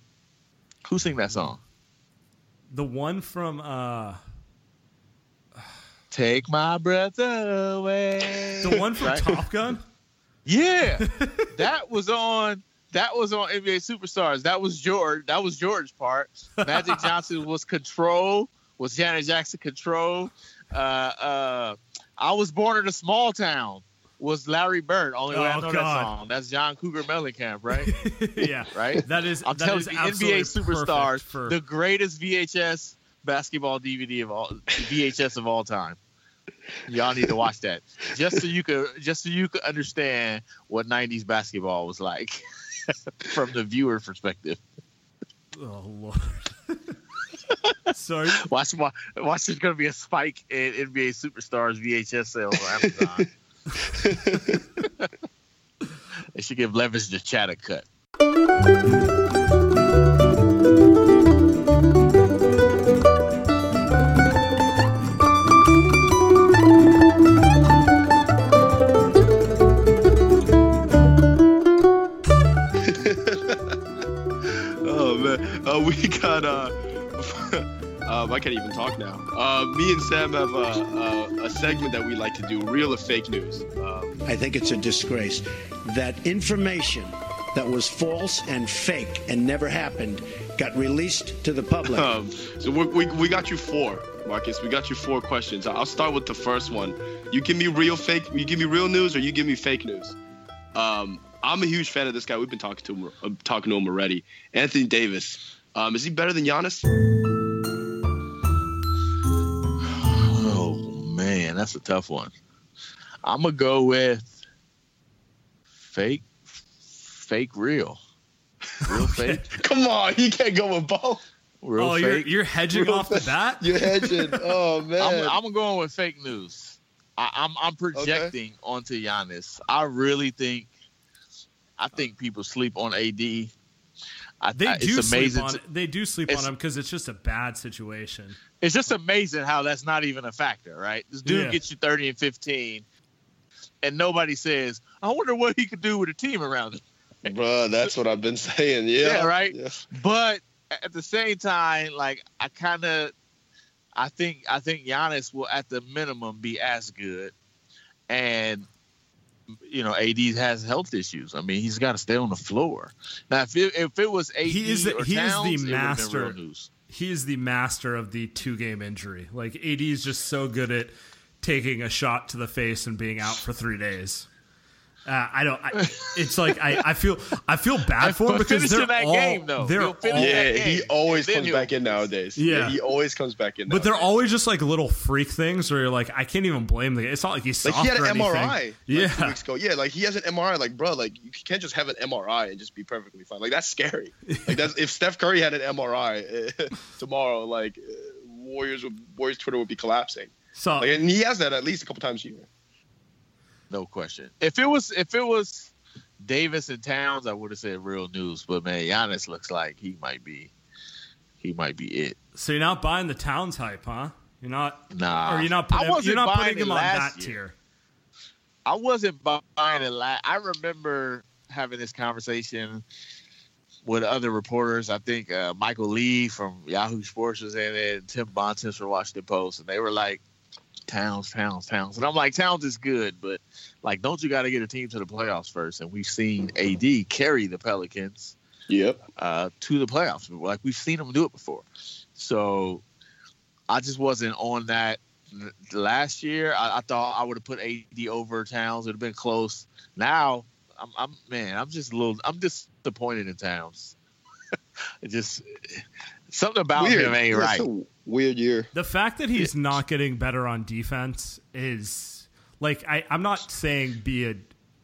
Who sing that song? The one from uh, Take my breath away. the one from Right? Top Gun. Yeah, (laughs) that was on. That was on NBA Superstars. That was George. That was George's part. Magic (laughs) Johnson was Control. Was Janet Jackson Control? Uh, uh, I was born in a small town. Was Larry Bird. Only way I Oh, know God. that song. That's John Cougar Mellencamp, right? (laughs) yeah, right? That is. I'm that telling is you, NBA superstars, for the greatest VHS basketball DVD of all VHS of all time. Y'all need to watch that just so you could just so you could understand what '90s basketball was like (laughs) from the viewer perspective. Oh lord. (laughs) Sorry. Watch watch, watch there's gonna be a spike in NBA superstars VHS sales on Amazon. They should give Levis the chat a cut. (laughs) Oh man, uh, we got uh, um, I can't even talk now. Uh, me and Sam have a, a, a segment that we like to do, real or fake news. Um, I think it's a disgrace that information that was false and fake and never happened got released to the public. (laughs) um, so we, we, we got you four, Marcus. We got you four questions. I'll start with the first one. You give me real fake. You give me real news, or you give me fake news. Um, I'm a huge fan of this guy. We've been talking to him, uh, talking to him already. Anthony Davis. Um, is he better than Giannis? Man, that's a tough one. I'm gonna go with fake, fake, real, real fake, (laughs) Come on, you can't go with both. real oh, you're you're hedging Real off the bat. You're hedging. (laughs) Oh man. I'm, I'm going with fake news. I, I'm I'm projecting onto Giannis. I really think, I think people sleep on AD. I, They I- do it's sleep amazing. on. to- They do sleep on him because it's just a bad situation. it's just amazing how that's not even a factor, right? This dude Yeah. gets you 30 and 15, and nobody says, "I wonder what he could do with a team around him." Bruh, that's what I've been (laughs) saying. Yeah. Yeah, right? Yeah. But at the same time, like I kind of, I think I think Giannis will at the minimum be as good, and you know AD has health issues. I mean, he's got to stay on the floor. Now, if it, if it was AD He is the- he is the Towns, would've been master. He is the master of the two game injury. Like AD is just so good at taking a shot to the face and being out for three days. Uh, I don't. I, (laughs) it's like I, I feel I feel bad for him because finishing they're that all game, though. they're He'll all, that Yeah, game, he always comes back in nowadays. Yeah. he always comes back in. but they're always just like little freak things where you're like I can't even blame the. guy. It's not like he's like soft he had or an anything. MRI. Like, Yeah. two weeks ago. Yeah, like he has an MRI. Like, bro, like you can't just have an MRI and just be perfectly fine. Like that's scary. (laughs) Like that's if Steph Curry had an MRI uh, (laughs) tomorrow, like uh, Warriors would, Warriors Twitter would be collapsing. So Like, and he has that at least a couple times a year. No question. If it was if it was Davis and Towns, I would have said real news. But man, Giannis looks like he might be he might be it. so you're not buying the Towns hype, huh? You're not. Nah. Or you're not I wasn't You're not buying putting him on last that year. tier. I wasn't buying it. La- I remember having this conversation with other reporters. I think uh, Michael Lee from Yahoo Sports was in it, and Tim Bontemps from Washington Post, and they were like, "Towns, Towns, Towns," and I'm like, "Towns is good, but like, don't you got to get a team to the playoffs first? And we've seen AD carry the Pelicans Yep. uh, to the playoffs. Like we've seen them do it before. So I just wasn't on that last year. I, I thought I would have put AD over Towns. It would have been close. Now I'm, I'm man, I'm just a little. I'm disappointed in Towns. (laughs) it just something about weird. him ain't Yeah, right. it's a weird year. The fact that he's not getting better on defense is like I, I'm not saying be a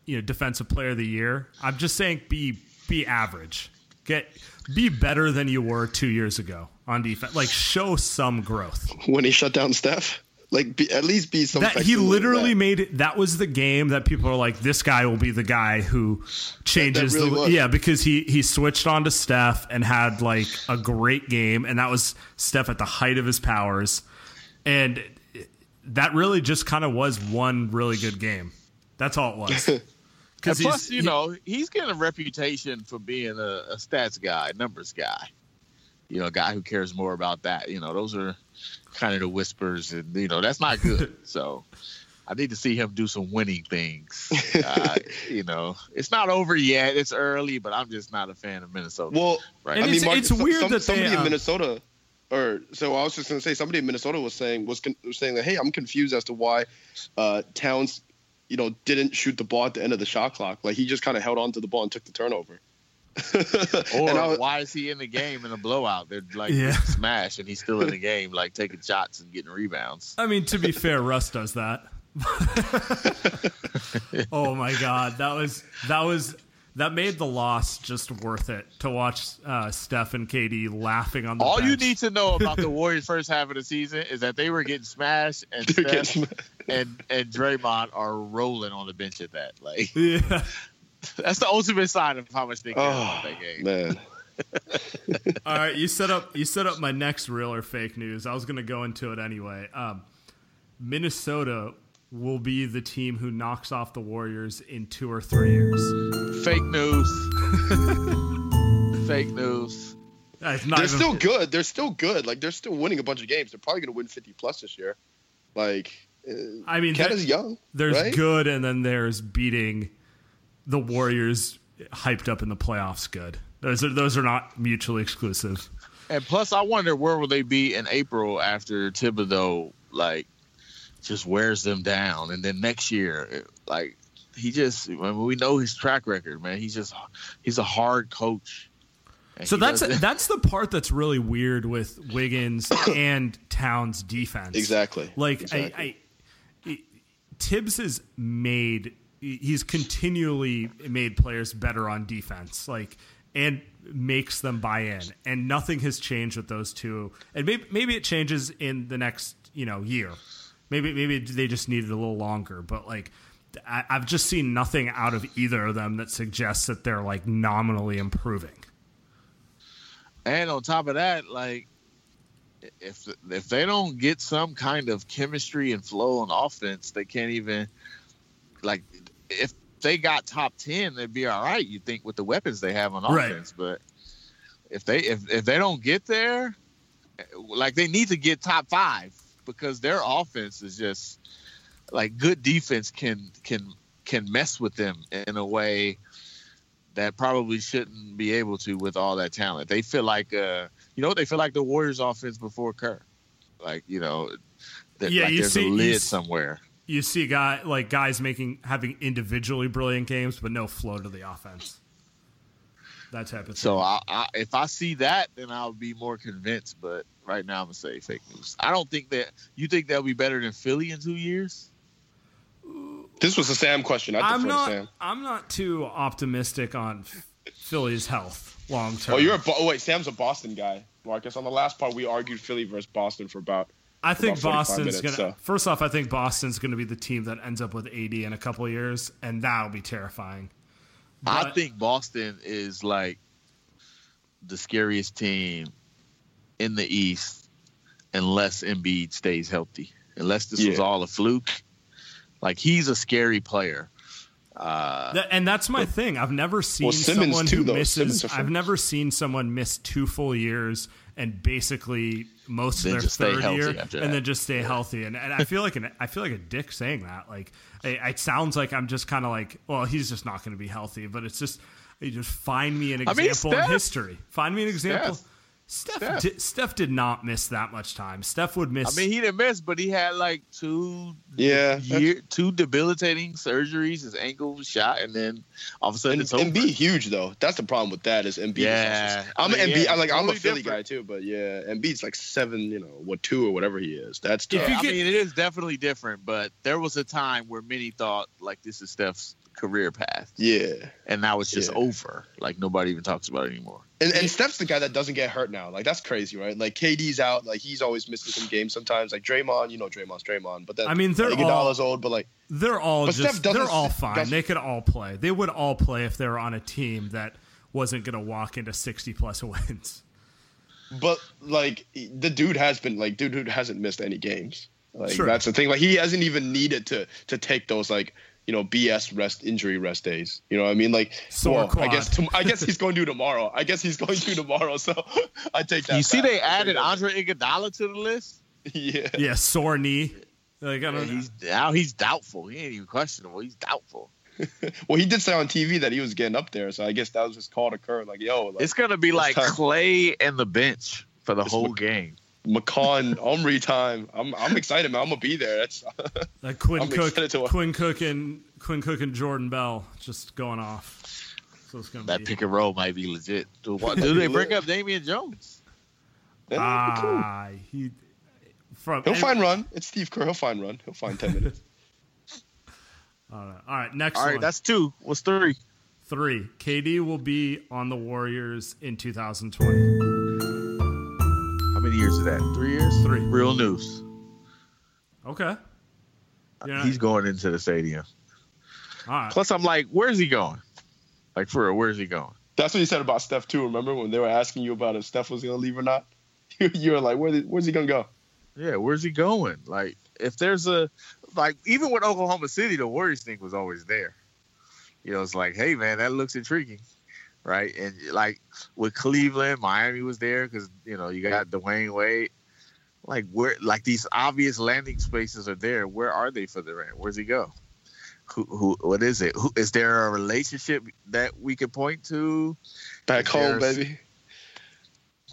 you know defensive player of the year. I'm just saying be be average. Get be better than you were two years ago on defense. Like show some growth. When he shut down Steph, like be, at least be some. That he literally that. made it. That was the game that people are like, this guy will be the guy who changes really the was. yeah because he he switched on to Steph and had like a great game and that was Steph at the height of his powers and that really just kind of was one really good game. That's all it was. (laughs) And Because plus, you know, he's getting a reputation for being a, a stats guy, numbers guy. You know, a guy who cares more about that. You know, those are kind of the whispers, and you know, that's not good. (laughs) so, I need to see him do some winning things. (laughs) Uh, you know, it's not over yet. It's early, but I'm just not a fan of Minnesota. Well, Right. And I mean, it's- Mark, it's some- weird some- that they, somebody um, in Minnesota, or so I was just gonna say, somebody in Minnesota was saying was, con- was saying that, hey, I'm confused as to why uh, Towns you know, didn't shoot the ball at the end of the shot clock. Like he just kind of held on to the ball and took the turnover. (laughs) Or And was- why is he in the game in a blowout? They're like Yeah. (laughs) smash, and he's still in the game, like taking shots and getting rebounds. I mean, to be fair, Russ does that. (laughs) oh my god, that was that was that made the loss just worth it to watch uh, Steph and KD laughing on the All you need to know about the Warriors' first half of the season is that they were getting smashed, and They're getting and and Draymond are rolling on the bench at that. Like Yeah. (laughs) that's the ultimate sign of how much they care Oh about that game. man, (laughs) All right, you set up you set up my next real or fake news. I was going to go into it anyway. Um, Minnesota will be the team who knocks off the Warriors in two or three years. Fake news. (laughs) Fake news. That's not they're even- still good. They're still good. Like they're still winning a bunch of games. They're probably gonna win 50 plus this year. Like, uh, I mean, KAT there- is young. there's right? good, and then there's beating the Warriors hyped up in the playoffs. Good. Those are those are not mutually exclusive. And plus, I wonder where will they be in April after Thibodeau like just wears them down, and then next year, like he just I mean, we know his track record, man. He's just he's a hard coach. So that's that's the part that's really weird with Wiggins (coughs) and Towns defense. Exactly. Like Exactly. I, I, Thibs has made he's continually made players better on defense. Like and makes them buy in, and nothing has changed with those two. And maybe maybe it changes in the next you know year. Maybe maybe they just needed a little longer, but like. I, I've just seen nothing out of either of them that suggests that they're like nominally improving. And on top of that, like if if they don't get some kind of chemistry and flow on offense, they can't even like if they got top ten, they'd be all right. You think with the weapons they have on Right. offense, but if they if if they don't get there, like they need to get top five because their offense is just like good defense can can can mess with them in a way that probably shouldn't be able to with all that talent. They feel like uh you know they feel like the Warriors offense before Kerr. Like, you know, that, Yeah, like you there's see- a lid somewhere. You see guy like guys making having individually brilliant games but no flow to the offense that type of thing So I, I, if I see that, then I'll be more convinced. But right now, I'm gonna say fake news. I don't think that you think they'll be better than Philly in two years. This was a Sam question. I i'm not Sam. i'm not too optimistic on philly's health long term Oh, you're a Bo- oh, wait. Sam's a Boston guy. Marcus, on the last part, we argued Philly versus Boston for about. I think boston's minutes, gonna so. first off i think boston's gonna be the team that ends up with AD in a couple years and that'll be terrifying I think Boston is like the scariest team in the East unless Embiid stays healthy. Unless this was all a fluke. Like he's a scary player. Uh, That- and that's my thing. I've never seen Well, someone too, who though. misses. I've never seen someone miss two full years and basically most of their third year, and that. then just stay healthy. And, and I feel like an I feel like a dick saying that. Like it, it sounds like I'm just kind of like, well, he's just not going to be healthy. But it's just you just find me an I mean, example in history. Find me an example. Steph. Steph Steph. Did, Steph did not miss that much time. Steph would miss. I mean, he didn't miss, but he had like two Yeah, year, two debilitating surgeries. His ankle was shot, and then all of a sudden And it's over. Embiid huge though. That's the problem with that is Embiid. is Yeah. also- I'm I mean, an Embiid. yeah, I'm like I'm a Philly different. guy too, but yeah, Embiid's like seven, you know, what two or whatever he is. That's tough. If I mean, it is definitely different, but there was a time where many thought like this is Steph's career path, yeah, and now it's just Yeah. over. Like nobody even talks about it anymore. and, and Steph's the guy that doesn't get hurt now. Like that's crazy, right? Like KD's out. Like he's always missing some games sometimes. Like Draymond, you know, Draymond's Draymond, but then I mean, they're like, all- old, but like They're all But Steph just they're all fine. They could all play. They would all play if they were on a team that wasn't going to walk into 60 plus (laughs) wins. But like the dude has been like dude, dude hasn't missed any games. Like Sure. that's the thing. Like he hasn't even needed to to take those like you know BS rest injury rest days. You know what I mean? Like Sore well, I guess tom- I guess he's going to tomorrow. I guess he's going to tomorrow. So (laughs) I take that. you see, they I added Andre Iguodala to the list. Yeah. Yeah, sore knee. Like I don't know. he's now he's doubtful. He ain't even questionable. He's doubtful. (laughs) Well, he did say on TV that he was getting up there, so I guess that was his call to Kerr. Like, yo, like, It's gonna be like time. Klay and the bench for the It's whole what- game. McCaw and Omri time. I'm I'm excited, man. I'm gonna be there. That's (laughs) That Quinn I'm Cook, to. Quinn Cook and Quinn Cook and Jordan Bell just going off. So it's gonna That be pick and roll might be legit. Do, what, do (laughs) they bring up Damian Jones? Yeah, cool. ah he from He'll and- find run. It's Steve Kerr. He'll find run. He'll find ten minutes. I don't know. All right, next All right, one. that's two. What's three? three. KD will be on the Warriors in 2020. How many years is that? Three years? Three. Real news. Okay. Uh, yeah. He's going into the stadium. All right. Plus, I'm like, where's he going? Like, for real, where's he going? That's what you said about Steph too. Remember when they were asking you about if Steph was gonna leave or not? (laughs) you were like, Where, where's he gonna go? Yeah, where's he going? Like, if there's a, like, even with Oklahoma City, the Warriors thing was always there. You know, it's like, hey, man, that looks intriguing. Right. And, like, with Cleveland, Miami was there because, you know, you got Dwyane Wade. Like, where, like, these obvious landing spaces are there. Where are they for the rent? Where's he go? Who, who, what is it? Who, is there a relationship that we could point to? Back home, baby.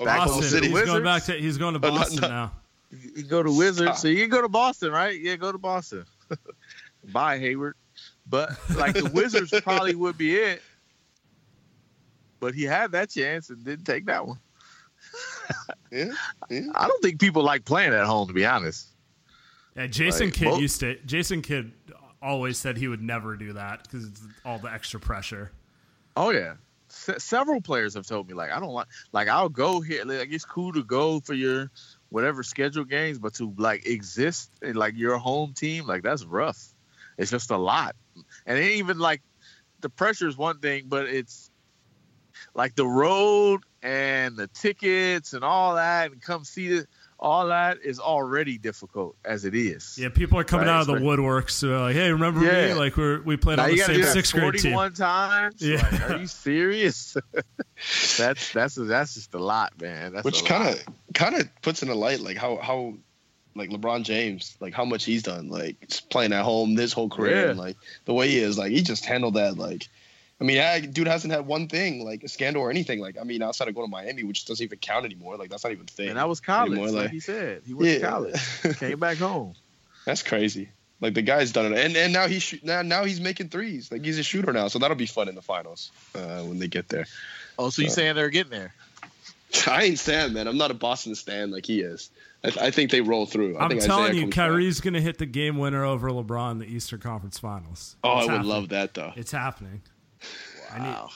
Oh, back Oklahoma home Boston. City. He's going back to he's going to (laughs) Oh, no, Boston no. now. You go to Wizards, Stop. so you can go to Boston, right? Yeah, go to Boston. (laughs) Bye, Hayward. But like the (laughs) Wizards probably would be it. But he had that chance and didn't take that one. (laughs) Yeah, yeah. I don't think people like playing at home, to be honest. Yeah, Jason Like, Kidd mo- used to. Jason Kidd always said he would never do that because it's all the extra pressure. Oh yeah, Se- several players have told me like I don't like like I'll go here. Like it's cool to go for your whatever scheduled games, but to like exist in like your home team, like that's rough. It's just a lot, and it ain't even like the pressure is one thing, but it's like the road and the tickets and all that, and come see it. All that is already difficult as it is. Yeah, people are coming Right, out of the expect- woodworks. So they're like, hey, remember me? Like we're we played Now on the same do that sixth grade team. 41 times. Yeah. Like, are you (laughs) serious? (laughs) that's that's that's just a lot, man. That's Which a lot. kind of kind of puts in a light like how how like LeBron James like how much he's done like playing at home this whole career Yeah. and like the way he is like he just handled that like I mean that dude hasn't had one thing like a scandal or anything like I mean outside of going to Miami which doesn't even count anymore like that's not even a thing And that was college, anymore, like, like- he said. He went to college, (laughs) came back home. that's crazy like the guy's done it and and now he's shoot- now now he's making threes like he's a shooter now so that'll be fun in the finals uh, when they get there Oh, so you Uh, saying they're getting there? (laughs) I ain't Stan man I'm not a Boston stan like he is I, I think they roll through I I'm think telling Isaiah you, comes back. Kyrie's going to hit the game winner over LeBron in the Eastern Conference Finals. oh I It's would love that though It's happening. I, need, Wow.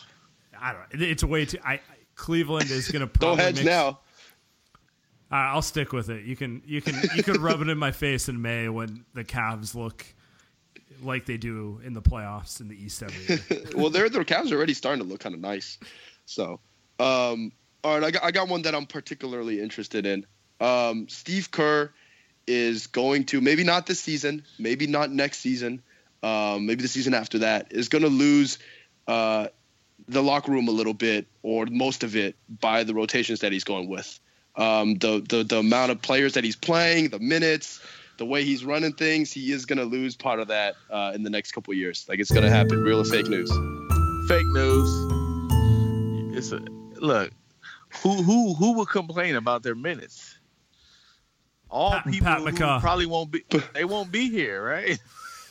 I don't. know. It's way too. I, I Cleveland is going (laughs) to don't probably hedge make- now right, I'll stick with it. You can you can you can rub it in my face in May when the Cavs look like they do in the playoffs in the East every year. (laughs) well, their their Cavs are already starting to look kind of nice. So, um, all right, I got, I got one that I'm particularly interested in. Um, Steve Kerr is going to maybe not this season, maybe not next season, um, maybe the season after that is going to lose uh, the locker room a little bit or most of it by the rotations that he's going with. Um, the, the the amount of players that he's playing, the minutes, the way he's running things, he is going to lose part of that uh, in the next couple of years. Like it's going to happen. Real or fake news? Fake news. It's a look. Who who who would complain about their minutes? All Pat- people Pat who probably won't be. They won't be here, right?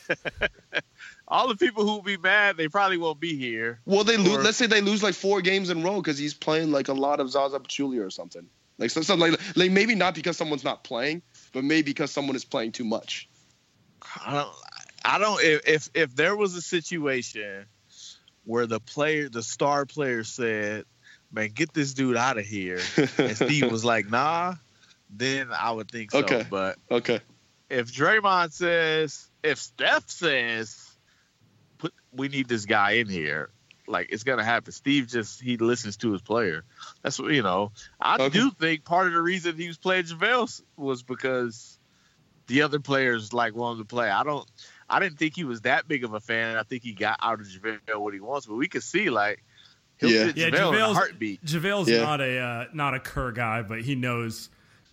(laughs) All the people who will be mad, they probably won't be here. Well, they lose. Let's say they lose like four games in a row because he's playing like a lot of Zaza Pachulia or something. Like some- something like like maybe not because someone's not playing, but maybe because someone is playing too much. I don't. I don't. If if, if there was a situation where the player, the star player, said, "Man, get this dude out of here," (laughs) and Steve was like, "Nah," then I would think so. Okay. But Okay. if Draymond says, if Steph says, "Put, we need this guy in here," like it's gonna happen. Steve just he listens to his player. That's what you know. I Okay. do think part of the reason he was playing JaVale was because the other players like wanted to play. I don't. I didn't think he was that big of a fan. I think he got out of JaVale what he wants, but we could see like he'll Yeah. get Yeah, JaVale in a JaVale's- heartbeat. JaVale's Yeah. not a uh, not a Kerr guy, but he knows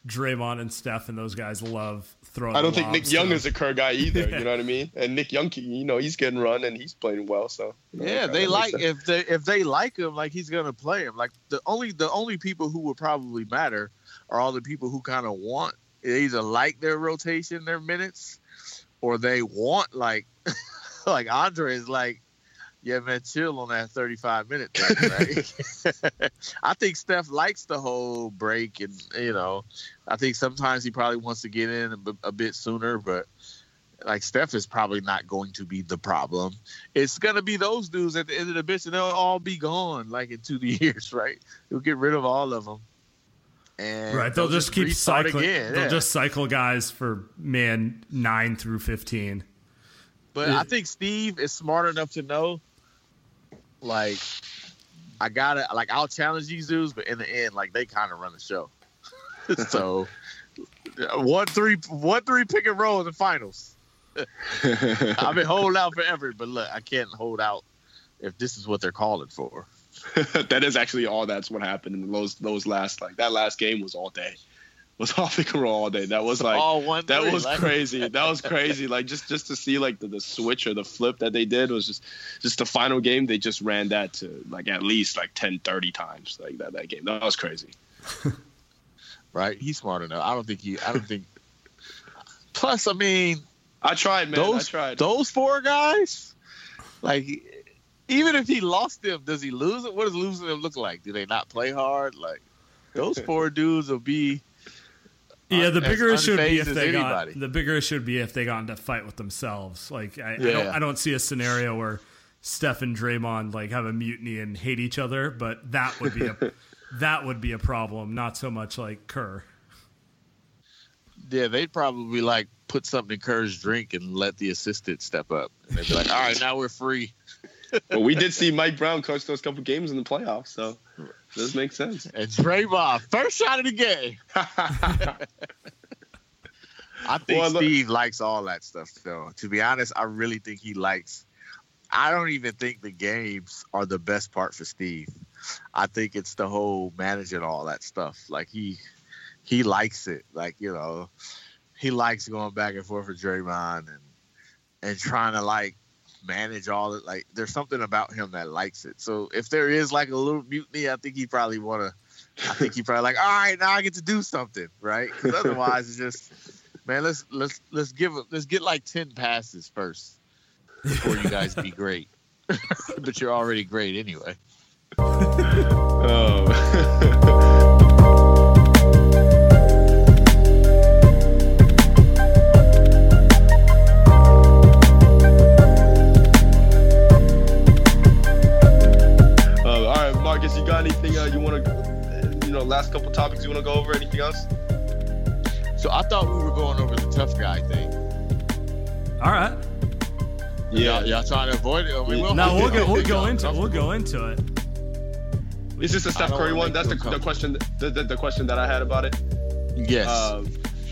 Draymond and Steph and those guys love throwing. I don't think Nick Young to is a Kerr guy (laughs) either. You know what I mean? And Nick Young, you know, he's getting run and he's playing well. So you know, Yeah, they like sense. if they if they like him, like he's gonna play him. Like the only the only people who would probably matter are all the people who kind of want either like their rotation, their minutes, or they want like (laughs) like Andre is like, yeah, man, chill on that thirty five minute thing, right? (laughs) (laughs) I think Steph likes the whole break, and you know, I think sometimes he probably wants to get in a, b- a bit sooner, but like Steph is probably not going to be the problem. It's gonna be those dudes at the end of the bitch, and they'll all be gone like in two (laughs) years, right? You'll get rid of all of them, and Right, they'll just keep cycling. Again. They'll yeah. just cycle guys for man nine through fifteen. But I think Steve is smart enough to know, like, I gotta like I'll challenge these dudes, but in the end, like they kind of run the show. (laughs) so (laughs) one three one three pick and roll in the finals. (laughs) I've been holding out forever, but look, I can't hold out if this is what they're calling for. that is actually all that's what happened in those those last like that last game was all day. Was (laughs) off the and all day. That was like All one that was like- crazy. (laughs) That was crazy. Like just just to see like the, the switch or the flip that they did was just just the final game. They just ran that to like at least like 10, 30 times like that that game. That was crazy. (laughs) Right? He's smart enough. I don't think he. I don't think. Plus, I mean, I tried, man. those I tried. those four guys, like even if he lost them, does he lose it? What does losing them look like? Do they not play hard? Like those four dudes will be. Yeah, the bigger issue would be if they anybody. got the bigger issue would be if they got into a fight with themselves. Like I, I don't Yeah. I don't see a scenario where Steph and Draymond like have a mutiny and hate each other, but that would be a (laughs) that would be a problem. Not so much like Kerr. Yeah, they'd probably like put something in Kerr's drink and let the assistant step up. And they'd be like, "All right, now we're free." but we did (laughs) see Mike Brown coach those couple games in the playoffs, so does make sense. (laughs) And Draymond, first shot of the game. (laughs) I think Well, look- Steve likes all that stuff, though. To be honest, I really think he likes. I don't even think the games are the best part for Steve. I think it's the whole managing all that stuff. Like he, he likes it. Like you know, he likes going back and forth with Draymond and and trying to like manage all it. Like there's something about him that likes it. So if there is like a little mutiny, I think he probably want to. I think he probably like, all right, now I get to do something, right? otherwise, it's just, man, let's let's let's give let's get like ten passes first before you guys be great. (laughs) but you're already great anyway. (laughs) Oh. Last couple topics you want to go over? Anything else? So I thought we were going over the tough guy thing. All right. Y'all, y'all trying to avoid it? We'll No, we'll (laughs) go. We'll Y'all go into. It. We'll go into it. Is this the Steph Curry one? That's the, the question. The, the, the question that I had about it. Yes. Um,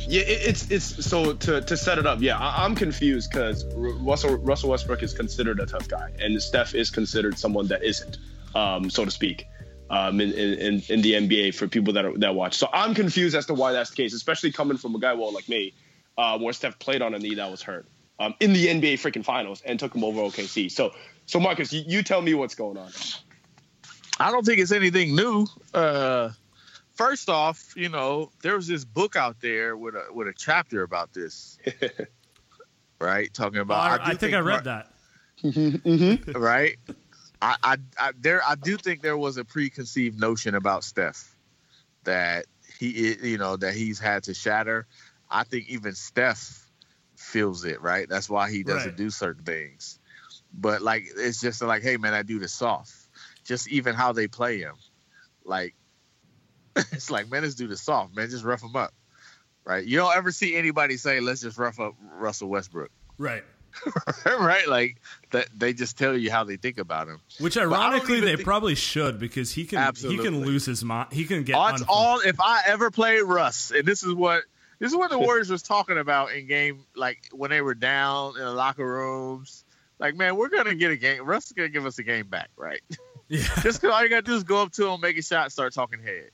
yeah, it, it's it's so to, to set it up. Yeah, I, I'm confused because Russell Russell Westbrook is considered a tough guy, and Steph is considered someone that isn't, um, so to speak, um, in, in in the NBA for people that are, that watch. So I'm confused as to why that's the case, especially coming from a guy well like me, uh, where Steph played on a knee that was hurt um, in the NBA freaking finals and took him over OKC. So so Marcus, you, you tell me what's going on. I don't think it's anything new. Uh, first off, you know, there was this book out there with a with a chapter about this, (laughs) right? Talking I, about. I do think I read that. that. Right. I, I, I there I do think there was a preconceived notion about Steph that he you know that he's had to shatter. I think even Steph feels it, right? That's why he doesn't Right. do certain things. But like it's just like, hey man, I do is soft. Just even how they play him, like (laughs) it's like man, this dude is soft, man. Just rough him up, right? You don't ever see anybody say, let's just rough up Russell Westbrook, Right. (laughs) right? Like that they just tell you how they think about him. Which ironically they think- probably should because he can he can lose his mind. He can get unfo- all. If I ever played Russ, and this is what this is what the (laughs) Warriors was talking about in game, like when they were down in the locker rooms. Like, man, we're gonna get a game. Russ is gonna give us a game back, right? Yeah. (laughs) Just because all you gotta do is go up to him, make a shot, start talking head.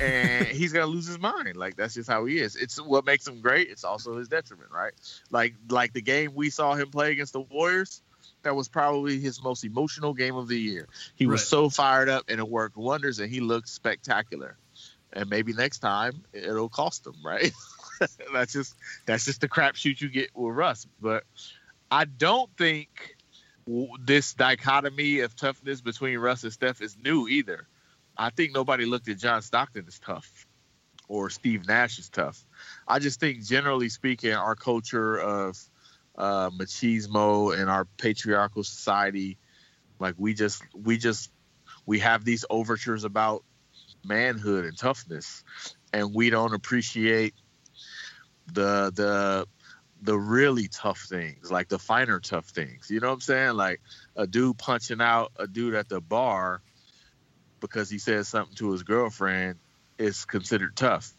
And he's gonna lose his mind. Like that's just how he is. It's what makes him great. It's also his detriment, right? Like like the game we saw him play against the Warriors. That was probably his most emotional game of the year. He was Right. so fired up and it worked wonders, and he looked spectacular. And maybe next time it'll cost him, right? (laughs) that's just that's just the crapshoot you get with Russ. But I don't think this dichotomy of toughness between Russ and Steph is new either. I think nobody looked at John Stockton as tough or Steve Nash as tough. I just think, generally speaking, our culture of uh, machismo and our patriarchal society, like we just, we just, we have these overtures about manhood and toughness, and we don't appreciate the the the really tough things, like the finer tough things. You know what I'm saying? Like a dude punching out a dude at the bar because he said something to his girlfriend is considered tough.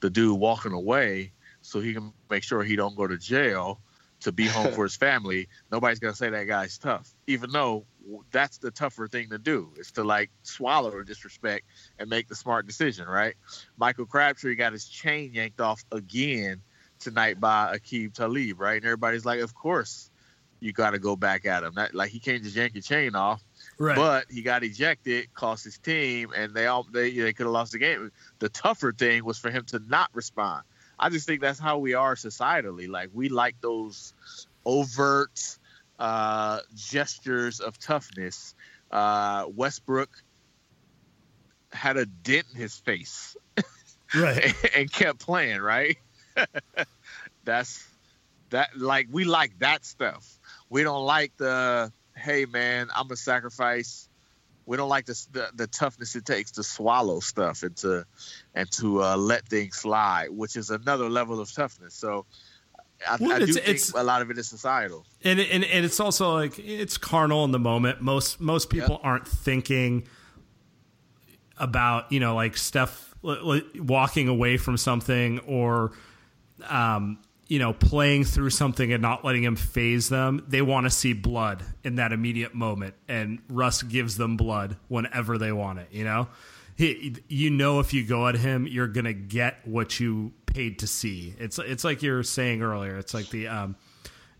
The dude walking away so he can make sure he don't go to jail to be home (laughs) for his family. Nobody's gonna say that guy's tough, even though that's the tougher thing to do is to like swallow disrespect and make the smart decision, right? Michael Crabtree got his chain yanked off again tonight by Aqib Talib, right? And everybody's like, of course you got to go back at him. That like he can't just yank your chain off, Right. but he got ejected, cost his team, and they all they they could have lost the game. The tougher thing was for him to not respond. I just think that's how we are societally. Like we like those overt uh, gestures of toughness. Uh, Westbrook had a dent in his face right. (laughs) and kept playing, right? (laughs) That's that like we like that stuff. We don't like the hey man, I'm a sacrifice. We don't like the, the the toughness it takes to swallow stuff and to and to uh, let things slide, which is another level of toughness. So I, Well, I do think a lot of it is societal. and and and it's also like it's carnal in the moment. Most most people aren't thinking about you know like Steph walking away from something or um you know playing through something and not letting him faze them. They want to see blood in that immediate moment, and Russ gives them blood whenever they want it. You know. He, you know, if you go at him, you're gonna get what you paid to see. It's it's like you're saying earlier. It's like the um,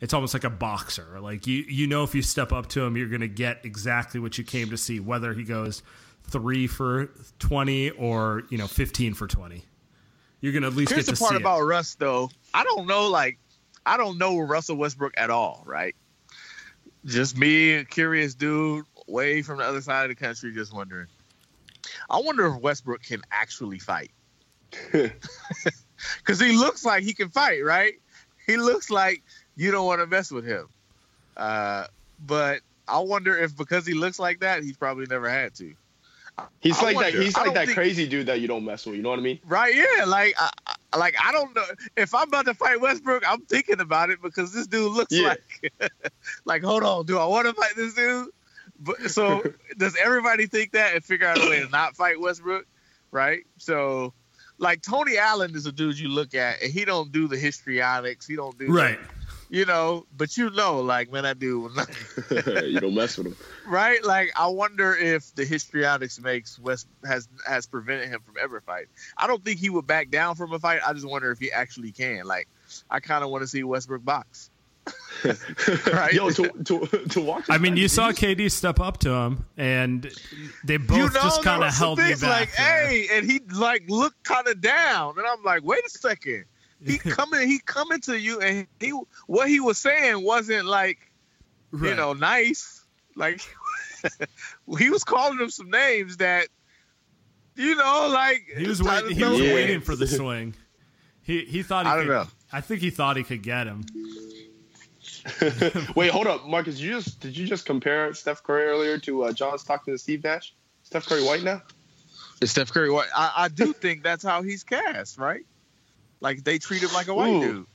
it's almost like a boxer. Like you, you know, if you step up to him, you're to get exactly what you came to see, whether he goes three for twenty or you know fifteen for twenty. You're going to at least Here's get the to part see about it. Russ, though. I don't know, like, I don't know Russell Westbrook at all, right? Just me, a curious dude, way from the other side of the country, just wondering. I wonder if Westbrook can actually fight. (laughs) (laughs) Because he looks like he can fight, right? He looks like you don't want to mess with him. Uh, but I wonder if because he looks like that, he's probably never had to. He's I like wonder. that. He's I like that think- crazy dude that you don't mess with. You know what I mean? Right? Yeah. Like, I, I- like I don't know if I'm about to fight Westbrook. I'm thinking about it because this dude looks Yeah. like, (laughs) like, hold on, do I want to fight this dude? But so (laughs) does everybody think that and figure out a way to not fight Westbrook? Right? So, like Tony Allen is a dude you look at and he don't do the histrionics. He don't do the- Right. You know, but you know, like man, that dude will not (laughs) you don't mess with him. (laughs) right? Like, I wonder if the histrionics makes West has has prevented him from ever fighting. I don't think he would back down from a fight. I just wonder if he actually can. Like, I kind of want to see Westbrook box. (laughs) Right? Yo, to to to watch. I mean, this you saw he's- KD step up to him, and they both you know, just kind of held me back. Like, there. hey, and he like looked kind of down, and I'm like, wait a second. He (laughs) coming, he coming to you, and he what he was saying wasn't like you know nice. Like (laughs) he was calling him some names that you know, like he was I waiting. He was. Yeah. waiting for the (laughs) swing. He he thought he I don't could, know. I think he thought he could get him. Wait, hold up, Marcus. You just did you just compare Steph Curry earlier to uh, John Stockton and Steve Nash? Steph Curry white now? It's Steph Curry. white I, I do think that's how he's cast, right? Like they treat him like a white Ooh. dude.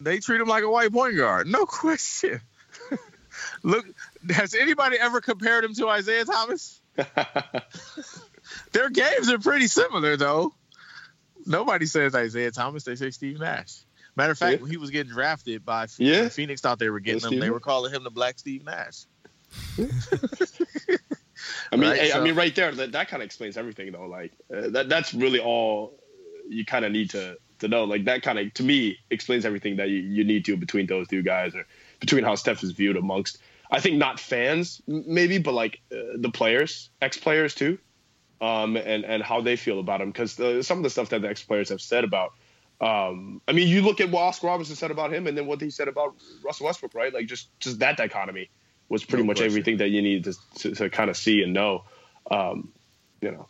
They treat him like a white point guard. No (laughs) question. Look, has anybody ever compared him to Isaiah Thomas? (laughs) Their games are pretty similar, though. Nobody says Isaiah Thomas. They say Steve Nash. Matter of fact, Yeah. when he was getting drafted by Phoenix, Yeah. Phoenix thought they were getting Yeah, him. They were calling him the Black Steve Nash. (laughs) I mean, Right, hey, I mean, right there, that, that kind of explains everything, though. Like uh, that, that's really all you kind of need to to know. Like that kind of, to me, explains everything that you, you need to between those two guys, or between how Steph is viewed amongst. I think not fans, maybe, but like uh, the players, ex players too, um, and and how they feel about him. Because some of the stuff that the ex players have said about. Um, I mean, you look at what Oscar Robertson said about him, and then what he said about Russell Westbrook, right? Like just just that dichotomy was pretty No much question. everything that you needed to, to, to kind of see and know. Um, you know,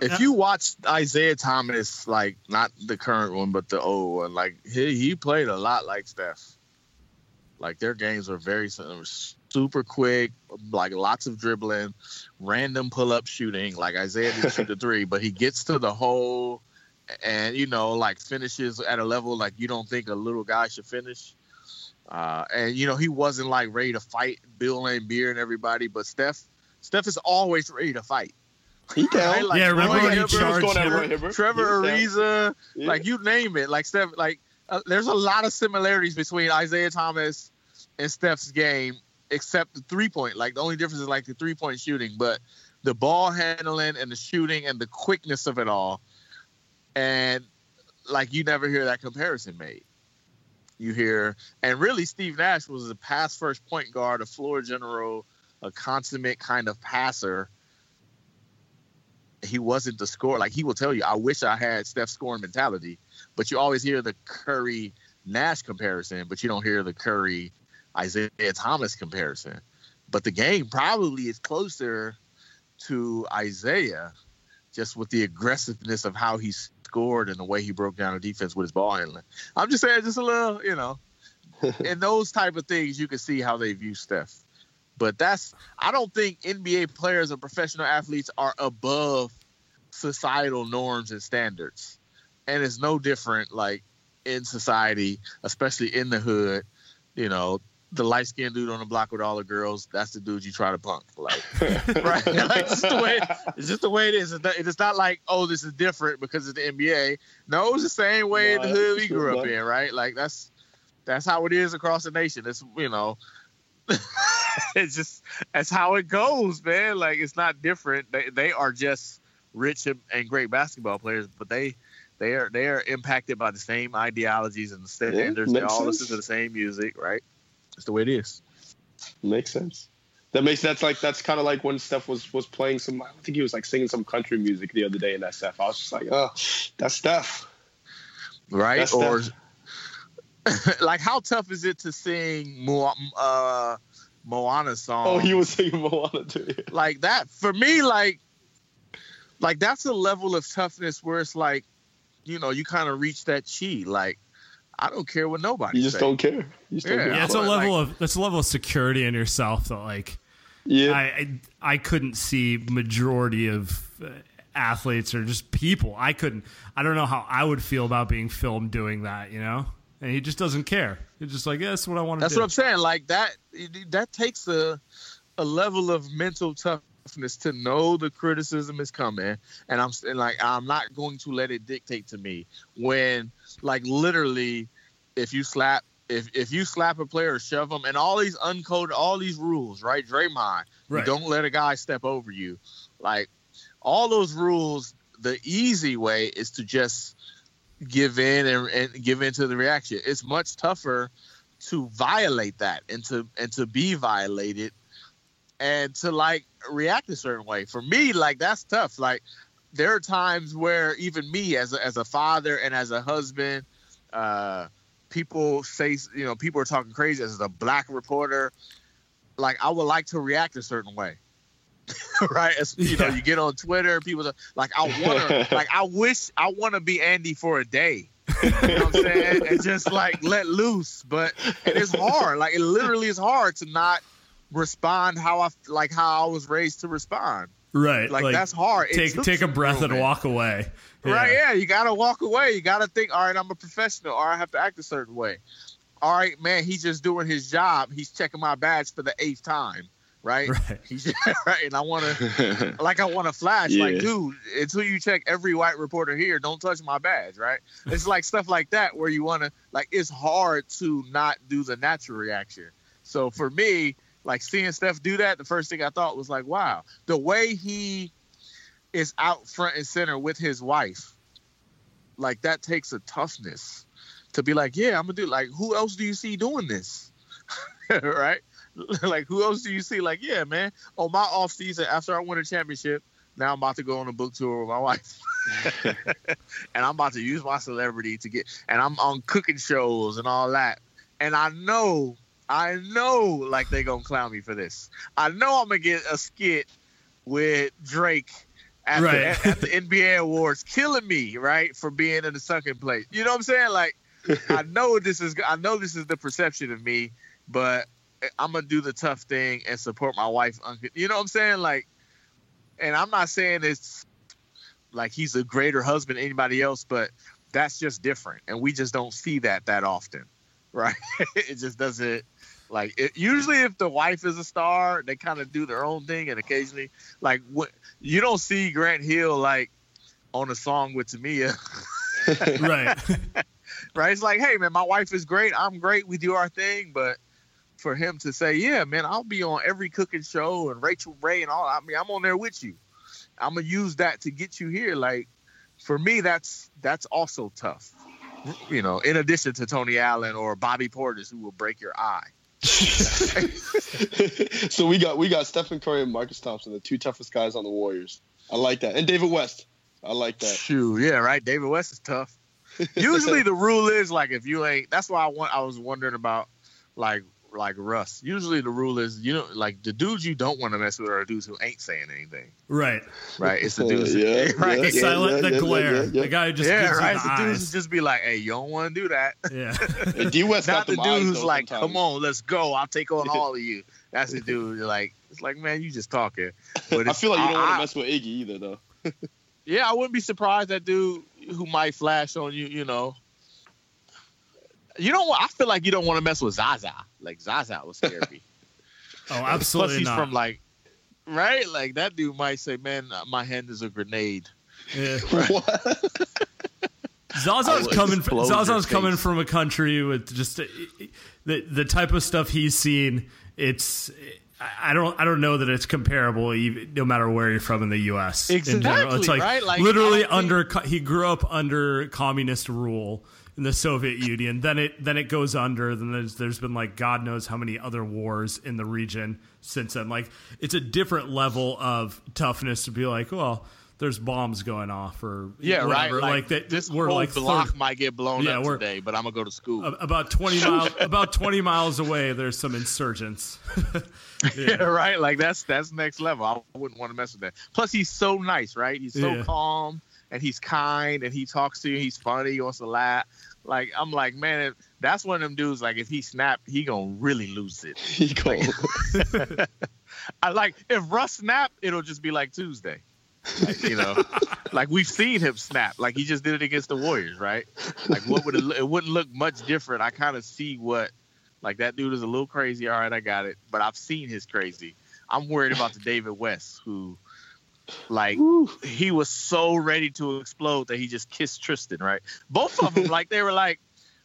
if you watch Isaiah Thomas, like not the current one, but the old one, like he, he played a lot like Steph. Like their games were very s- super quick, like lots of dribbling, random pull up shooting. Like Isaiah didn't shoot the (laughs) three, but he gets to the hole and you know like finishes at a level like you don't think a little guy should finish. Uh, and you know he wasn't like ready to fight Bill Laimbeer and everybody, but Steph, Steph is always ready to fight. He down. Like Yeah, remember Roy when he Hibbert, charged going at him? Roy Hibbert. Trevor He. Ariza, Yeah. like you name it, like Steph, like uh, there's a lot of similarities between Isaiah Thomas and Steph's game, except the three point. Like the only difference is like the three point shooting, but the ball handling and the shooting and the quickness of it all, and like you never hear that comparison made. You hear, and really, Steve Nash was a pass first point guard, a floor general, a consummate kind of passer he wasn't the scorer. Like he will tell you, I wish I had Steph's scoring mentality, but you always hear the Curry Nash comparison, but you don't hear the Curry Isaiah Thomas comparison. But the game probably is closer to Isaiah just with the aggressiveness of how he scored and the way he broke down the defense with his ball handling. I'm just saying, just a little, you know, (laughs) in those type of things, you can see how they view Steph. But that's I don't think NBA players and professional athletes are above societal norms and standards. And it's no different like in society, especially in the hood, you know, the light skinned dude on the block with all the girls, that's the dude you try to punk. Like (laughs) right? (laughs) like, it's, just the way, it's just the way it is. It's not, it's not like, oh, this is different because it's the NBA. No, it's the same way in the hood we (laughs) grew up in, right? Like that's that's how it is across the nation. It's you know, (laughs) it's just that's how it goes, man. Like it's not different. They they are just rich and, great basketball players, but they they are they are impacted by the same ideologies and standards. they makes all sense. listen to the same music, right? It's the way it is. Makes sense. That makes that's like that's kind of like when Steph was was playing some. I think he was like singing some country music the other day in that Steph. I was just like, oh, that's Steph. right? That's or Steph. (laughs) like, how tough is it to sing uh, Moana's song? Oh, he was singing Moana too. like that for me. Like, like that's a level of toughness where it's like, you know, you kind of reach that chi. Like, I don't care what nobody. You just say. don't care. You just don't Yeah. care. Yeah, it's a But, level of that's a level of security in yourself that like Yeah. I I, I couldn't see majority of uh, athletes or just people. I couldn't. I don't know how I would feel about being filmed doing that. You know, and he just doesn't care. He's just like, yeah, that's what I want to do. That's do. what I'm saying. Like that. That takes a a level of mental toughness to know the criticism is coming, and I'm and like I'm not going to let it dictate to me when like literally, if you slap. If, if you slap a player or shove them and all these uncoded all these rules right Draymond you Right. don't let a guy step over you like all those rules the easy way is to just give in and, and give in to the reaction. It's much tougher to violate that and to and to be violated and to like react a certain way. For me like that's tough. Like there are times where even me as a, as a father and as a husband uh people say you know people are talking crazy. As a black reporter like i would like to react a certain way (laughs) right as you know you get on twitter people are like i want to (laughs) like i wish i want to be andy for a day you know what i'm saying and just like let loose but it is hard like it literally is hard to not respond how i like how i was raised to respond right. like, that's hard Take take a breath and walk away. Right, yeah, you gotta walk away. You gotta think, all right, I'm a professional, or I have to act a certain way. All right, man, he's just doing his job. He's checking my badge for the eighth time, right? (laughs) Right. (laughs) Right, and I want to, (laughs) like, I want to flash, like, dude, until you check every white reporter here, don't touch my badge, right? It's like stuff like that where you want to, like, it's hard to not do the natural reaction. So for me, like seeing Steph do that, the first thing I thought was like, wow, the way he is out front and center with his wife, like that takes a toughness to be like, yeah, I'm gonna do. Like, who else do you see doing this? right? (laughs) like, who else do you see? Like, yeah, man. On my off season after I win a championship, now I'm about to go on a book tour with my wife. (laughs) (laughs) and I'm about to use my celebrity to get and I'm on cooking shows and all that. And I know, I know like they gonna clown me for this. I know I'm gonna get a skit with Drake at, Right. the, at the NBA awards killing me, right, for being in the second place. You know what I'm saying? Like I know this is I know this is the perception of me, but I'm gonna do the tough thing and support my wife. You know what I'm saying? Like, and I'm not saying it's like he's a greater husband than anybody else, but that's just different, and we just don't see that that often, (laughs) right? it just doesn't. Like it, usually, if the wife is a star, they kind of do their own thing, and occasionally, like what you don't see Grant Hill like on a song with Tamia. (laughs) right. (laughs) right? It's like, hey man, my wife is great. I'm great. We do our thing, but for him to say, yeah, man, I'll be on every cooking show and Rachael Ray and all. I mean, I'm on there with you. I'm gonna use that to get you here. Like, for me, that's that's also tough. You know, in addition to Tony Allen or Bobby Portis, who will break your eye. (laughs) so we got we got Stephen Curry and Marcus Thompson, the two toughest guys on the Warriors. I like that, and David West. I like that. Shoot, yeah, right. David West is tough. Usually (laughs) the rule is like if you ain't. That's why I want. I was wondering about like like Russ. Usually the rule is you know like the dudes you don't want to mess with are dudes who ain't saying anything. Right. Right. It's the (laughs) dudes. Yeah, (laughs) right. The yeah, silent, yeah, the yeah, glare. yeah, yeah. The guy who just yeah, gives right. you the the dudes eyes. who just be like, "Hey, you don't want to do that." (laughs) Yeah. And D West Not the the dude who's like, sometimes. "Come on, let's go. I'll take on all of you." That's the dude. Like, it's like, man, you just talking. But I feel like you don't want to mess with Iggy either, though. Yeah, I wouldn't be surprised that dude who might flash on you, you know. You don't. I feel like you don't want to mess with Zaza. Like Zaza was scary. (laughs) Oh, absolutely Plus, absolutely he's not. from like, right? Like that dude might say, "Man, uh, my hand is a grenade." yeah. (laughs) What? Zaza's coming. explode Zaza's coming from a country with just uh, the the type of stuff he's seen. It's I I don't I don't know that it's comparable, even, no matter where you're from in the U.S. in. Exactly, It's like, right? Like, literally under co- he grew up under communist rule in the Soviet Union. Then it then it goes under. Then there's there's been like God knows how many other wars in the region since then. Like it's a different level of toughness to be like, well. There's bombs going off, or Yeah, whatever. right. Like, that. this we're whole like block third- might get blown Yeah, up today, but I'm gonna go to school. about 20 (laughs) miles about 20 miles away there's some insurgents (laughs) Yeah, right. Like that's that's next level. I wouldn't want to mess with that. Plus, he's so nice, right? He's so Yeah. calm and he's kind and he talks to you. He's funny. He wants to laugh. Like I'm like, man, if, that's one of them dudes. Like if he snap, he gonna really lose it. (laughs) He go. (laughs) (laughs) I like if Russ snap, it'll just be like Tuesday. Like, you know, like we've seen him snap. Like he just did it against the Warriors, right? Like what would it? It wouldn't look much different. I kind of see what. Like that dude is a little crazy. All right, I got it. But I've seen his crazy. I'm worried about the David West who, like, he was so ready to explode that he just kissed Tristan. Right? Both of them, like they were like,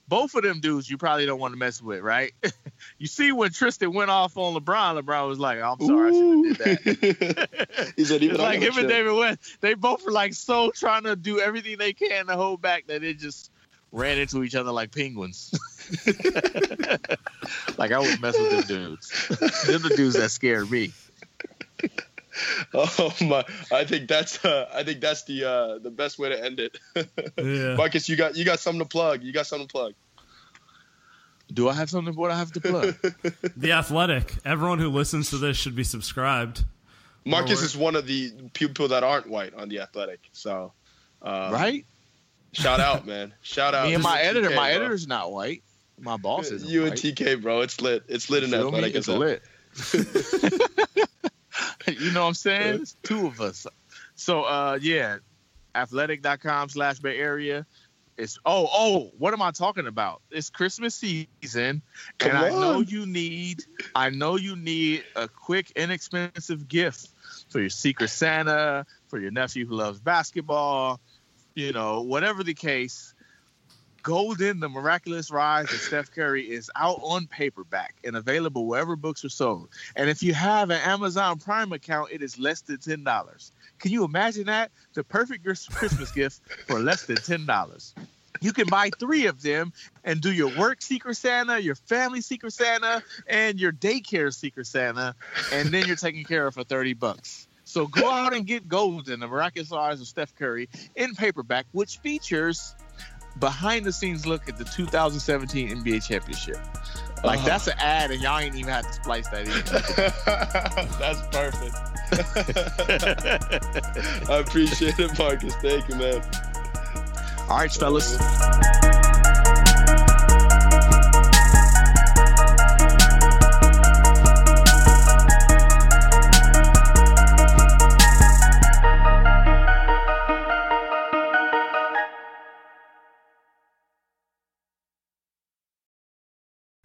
both of them dudes you probably don't want to mess with, right? (laughs) you see when Tristan went off on LeBron, LeBron was like, I'm sorry, I shouldn't have did that. (laughs) he said, even like him and. David West, they both were like so trying to do everything they can to hold back that it just ran into each other like penguins. (laughs) like I would mess with them dudes. They're the dudes that scared me. (laughs) Oh my! I think that's uh, I think that's the uh, the best way to end it. (laughs) yeah Marcus, you got you got something to plug. You got something to plug. Do I have something what I have to plug? (laughs) the athletic everyone who listens to this should be subscribed Marcus we're- is one of the people that aren't white on the Athletic. So, uh, right? Shout out, man! Shout out. Me and my editor, TK, my bro. editor's not white. My boss is You and. TK, bro. It's lit. It's lit in Feel me? Athletic. It's as hell. lit. (laughs) you know what I'm saying? It's two of us. So uh yeah, athletic.com slash Bay Area. It's oh oh, what am I talking about? It's Christmas season, Come and I know you need I know you need a quick, inexpensive gift for your secret Santa, for your nephew who loves basketball, you know, whatever the case. Golden, The Miraculous Rise of Steph Curry is out on paperback and available wherever books are sold. And if you have an Amazon Prime account, it is less than $10. Can you imagine that? The perfect Christmas gift for less than $10. You can buy three of them and do your work Secret Santa, your family Secret Santa, and your daycare Secret Santa, and then you're taken care of for 30 bucks. So go out and get Golden, The Miraculous Rise of Steph Curry in paperback, which features behind the scenes look at the 2017 NBA championship. Like uh-huh. that's an ad, and y'all ain't even had to splice that in. (laughs) that's perfect. (laughs) (laughs) I appreciate it, Marcus. Thank you, man. All right, fellas.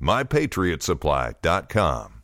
mypatriotsupply.com.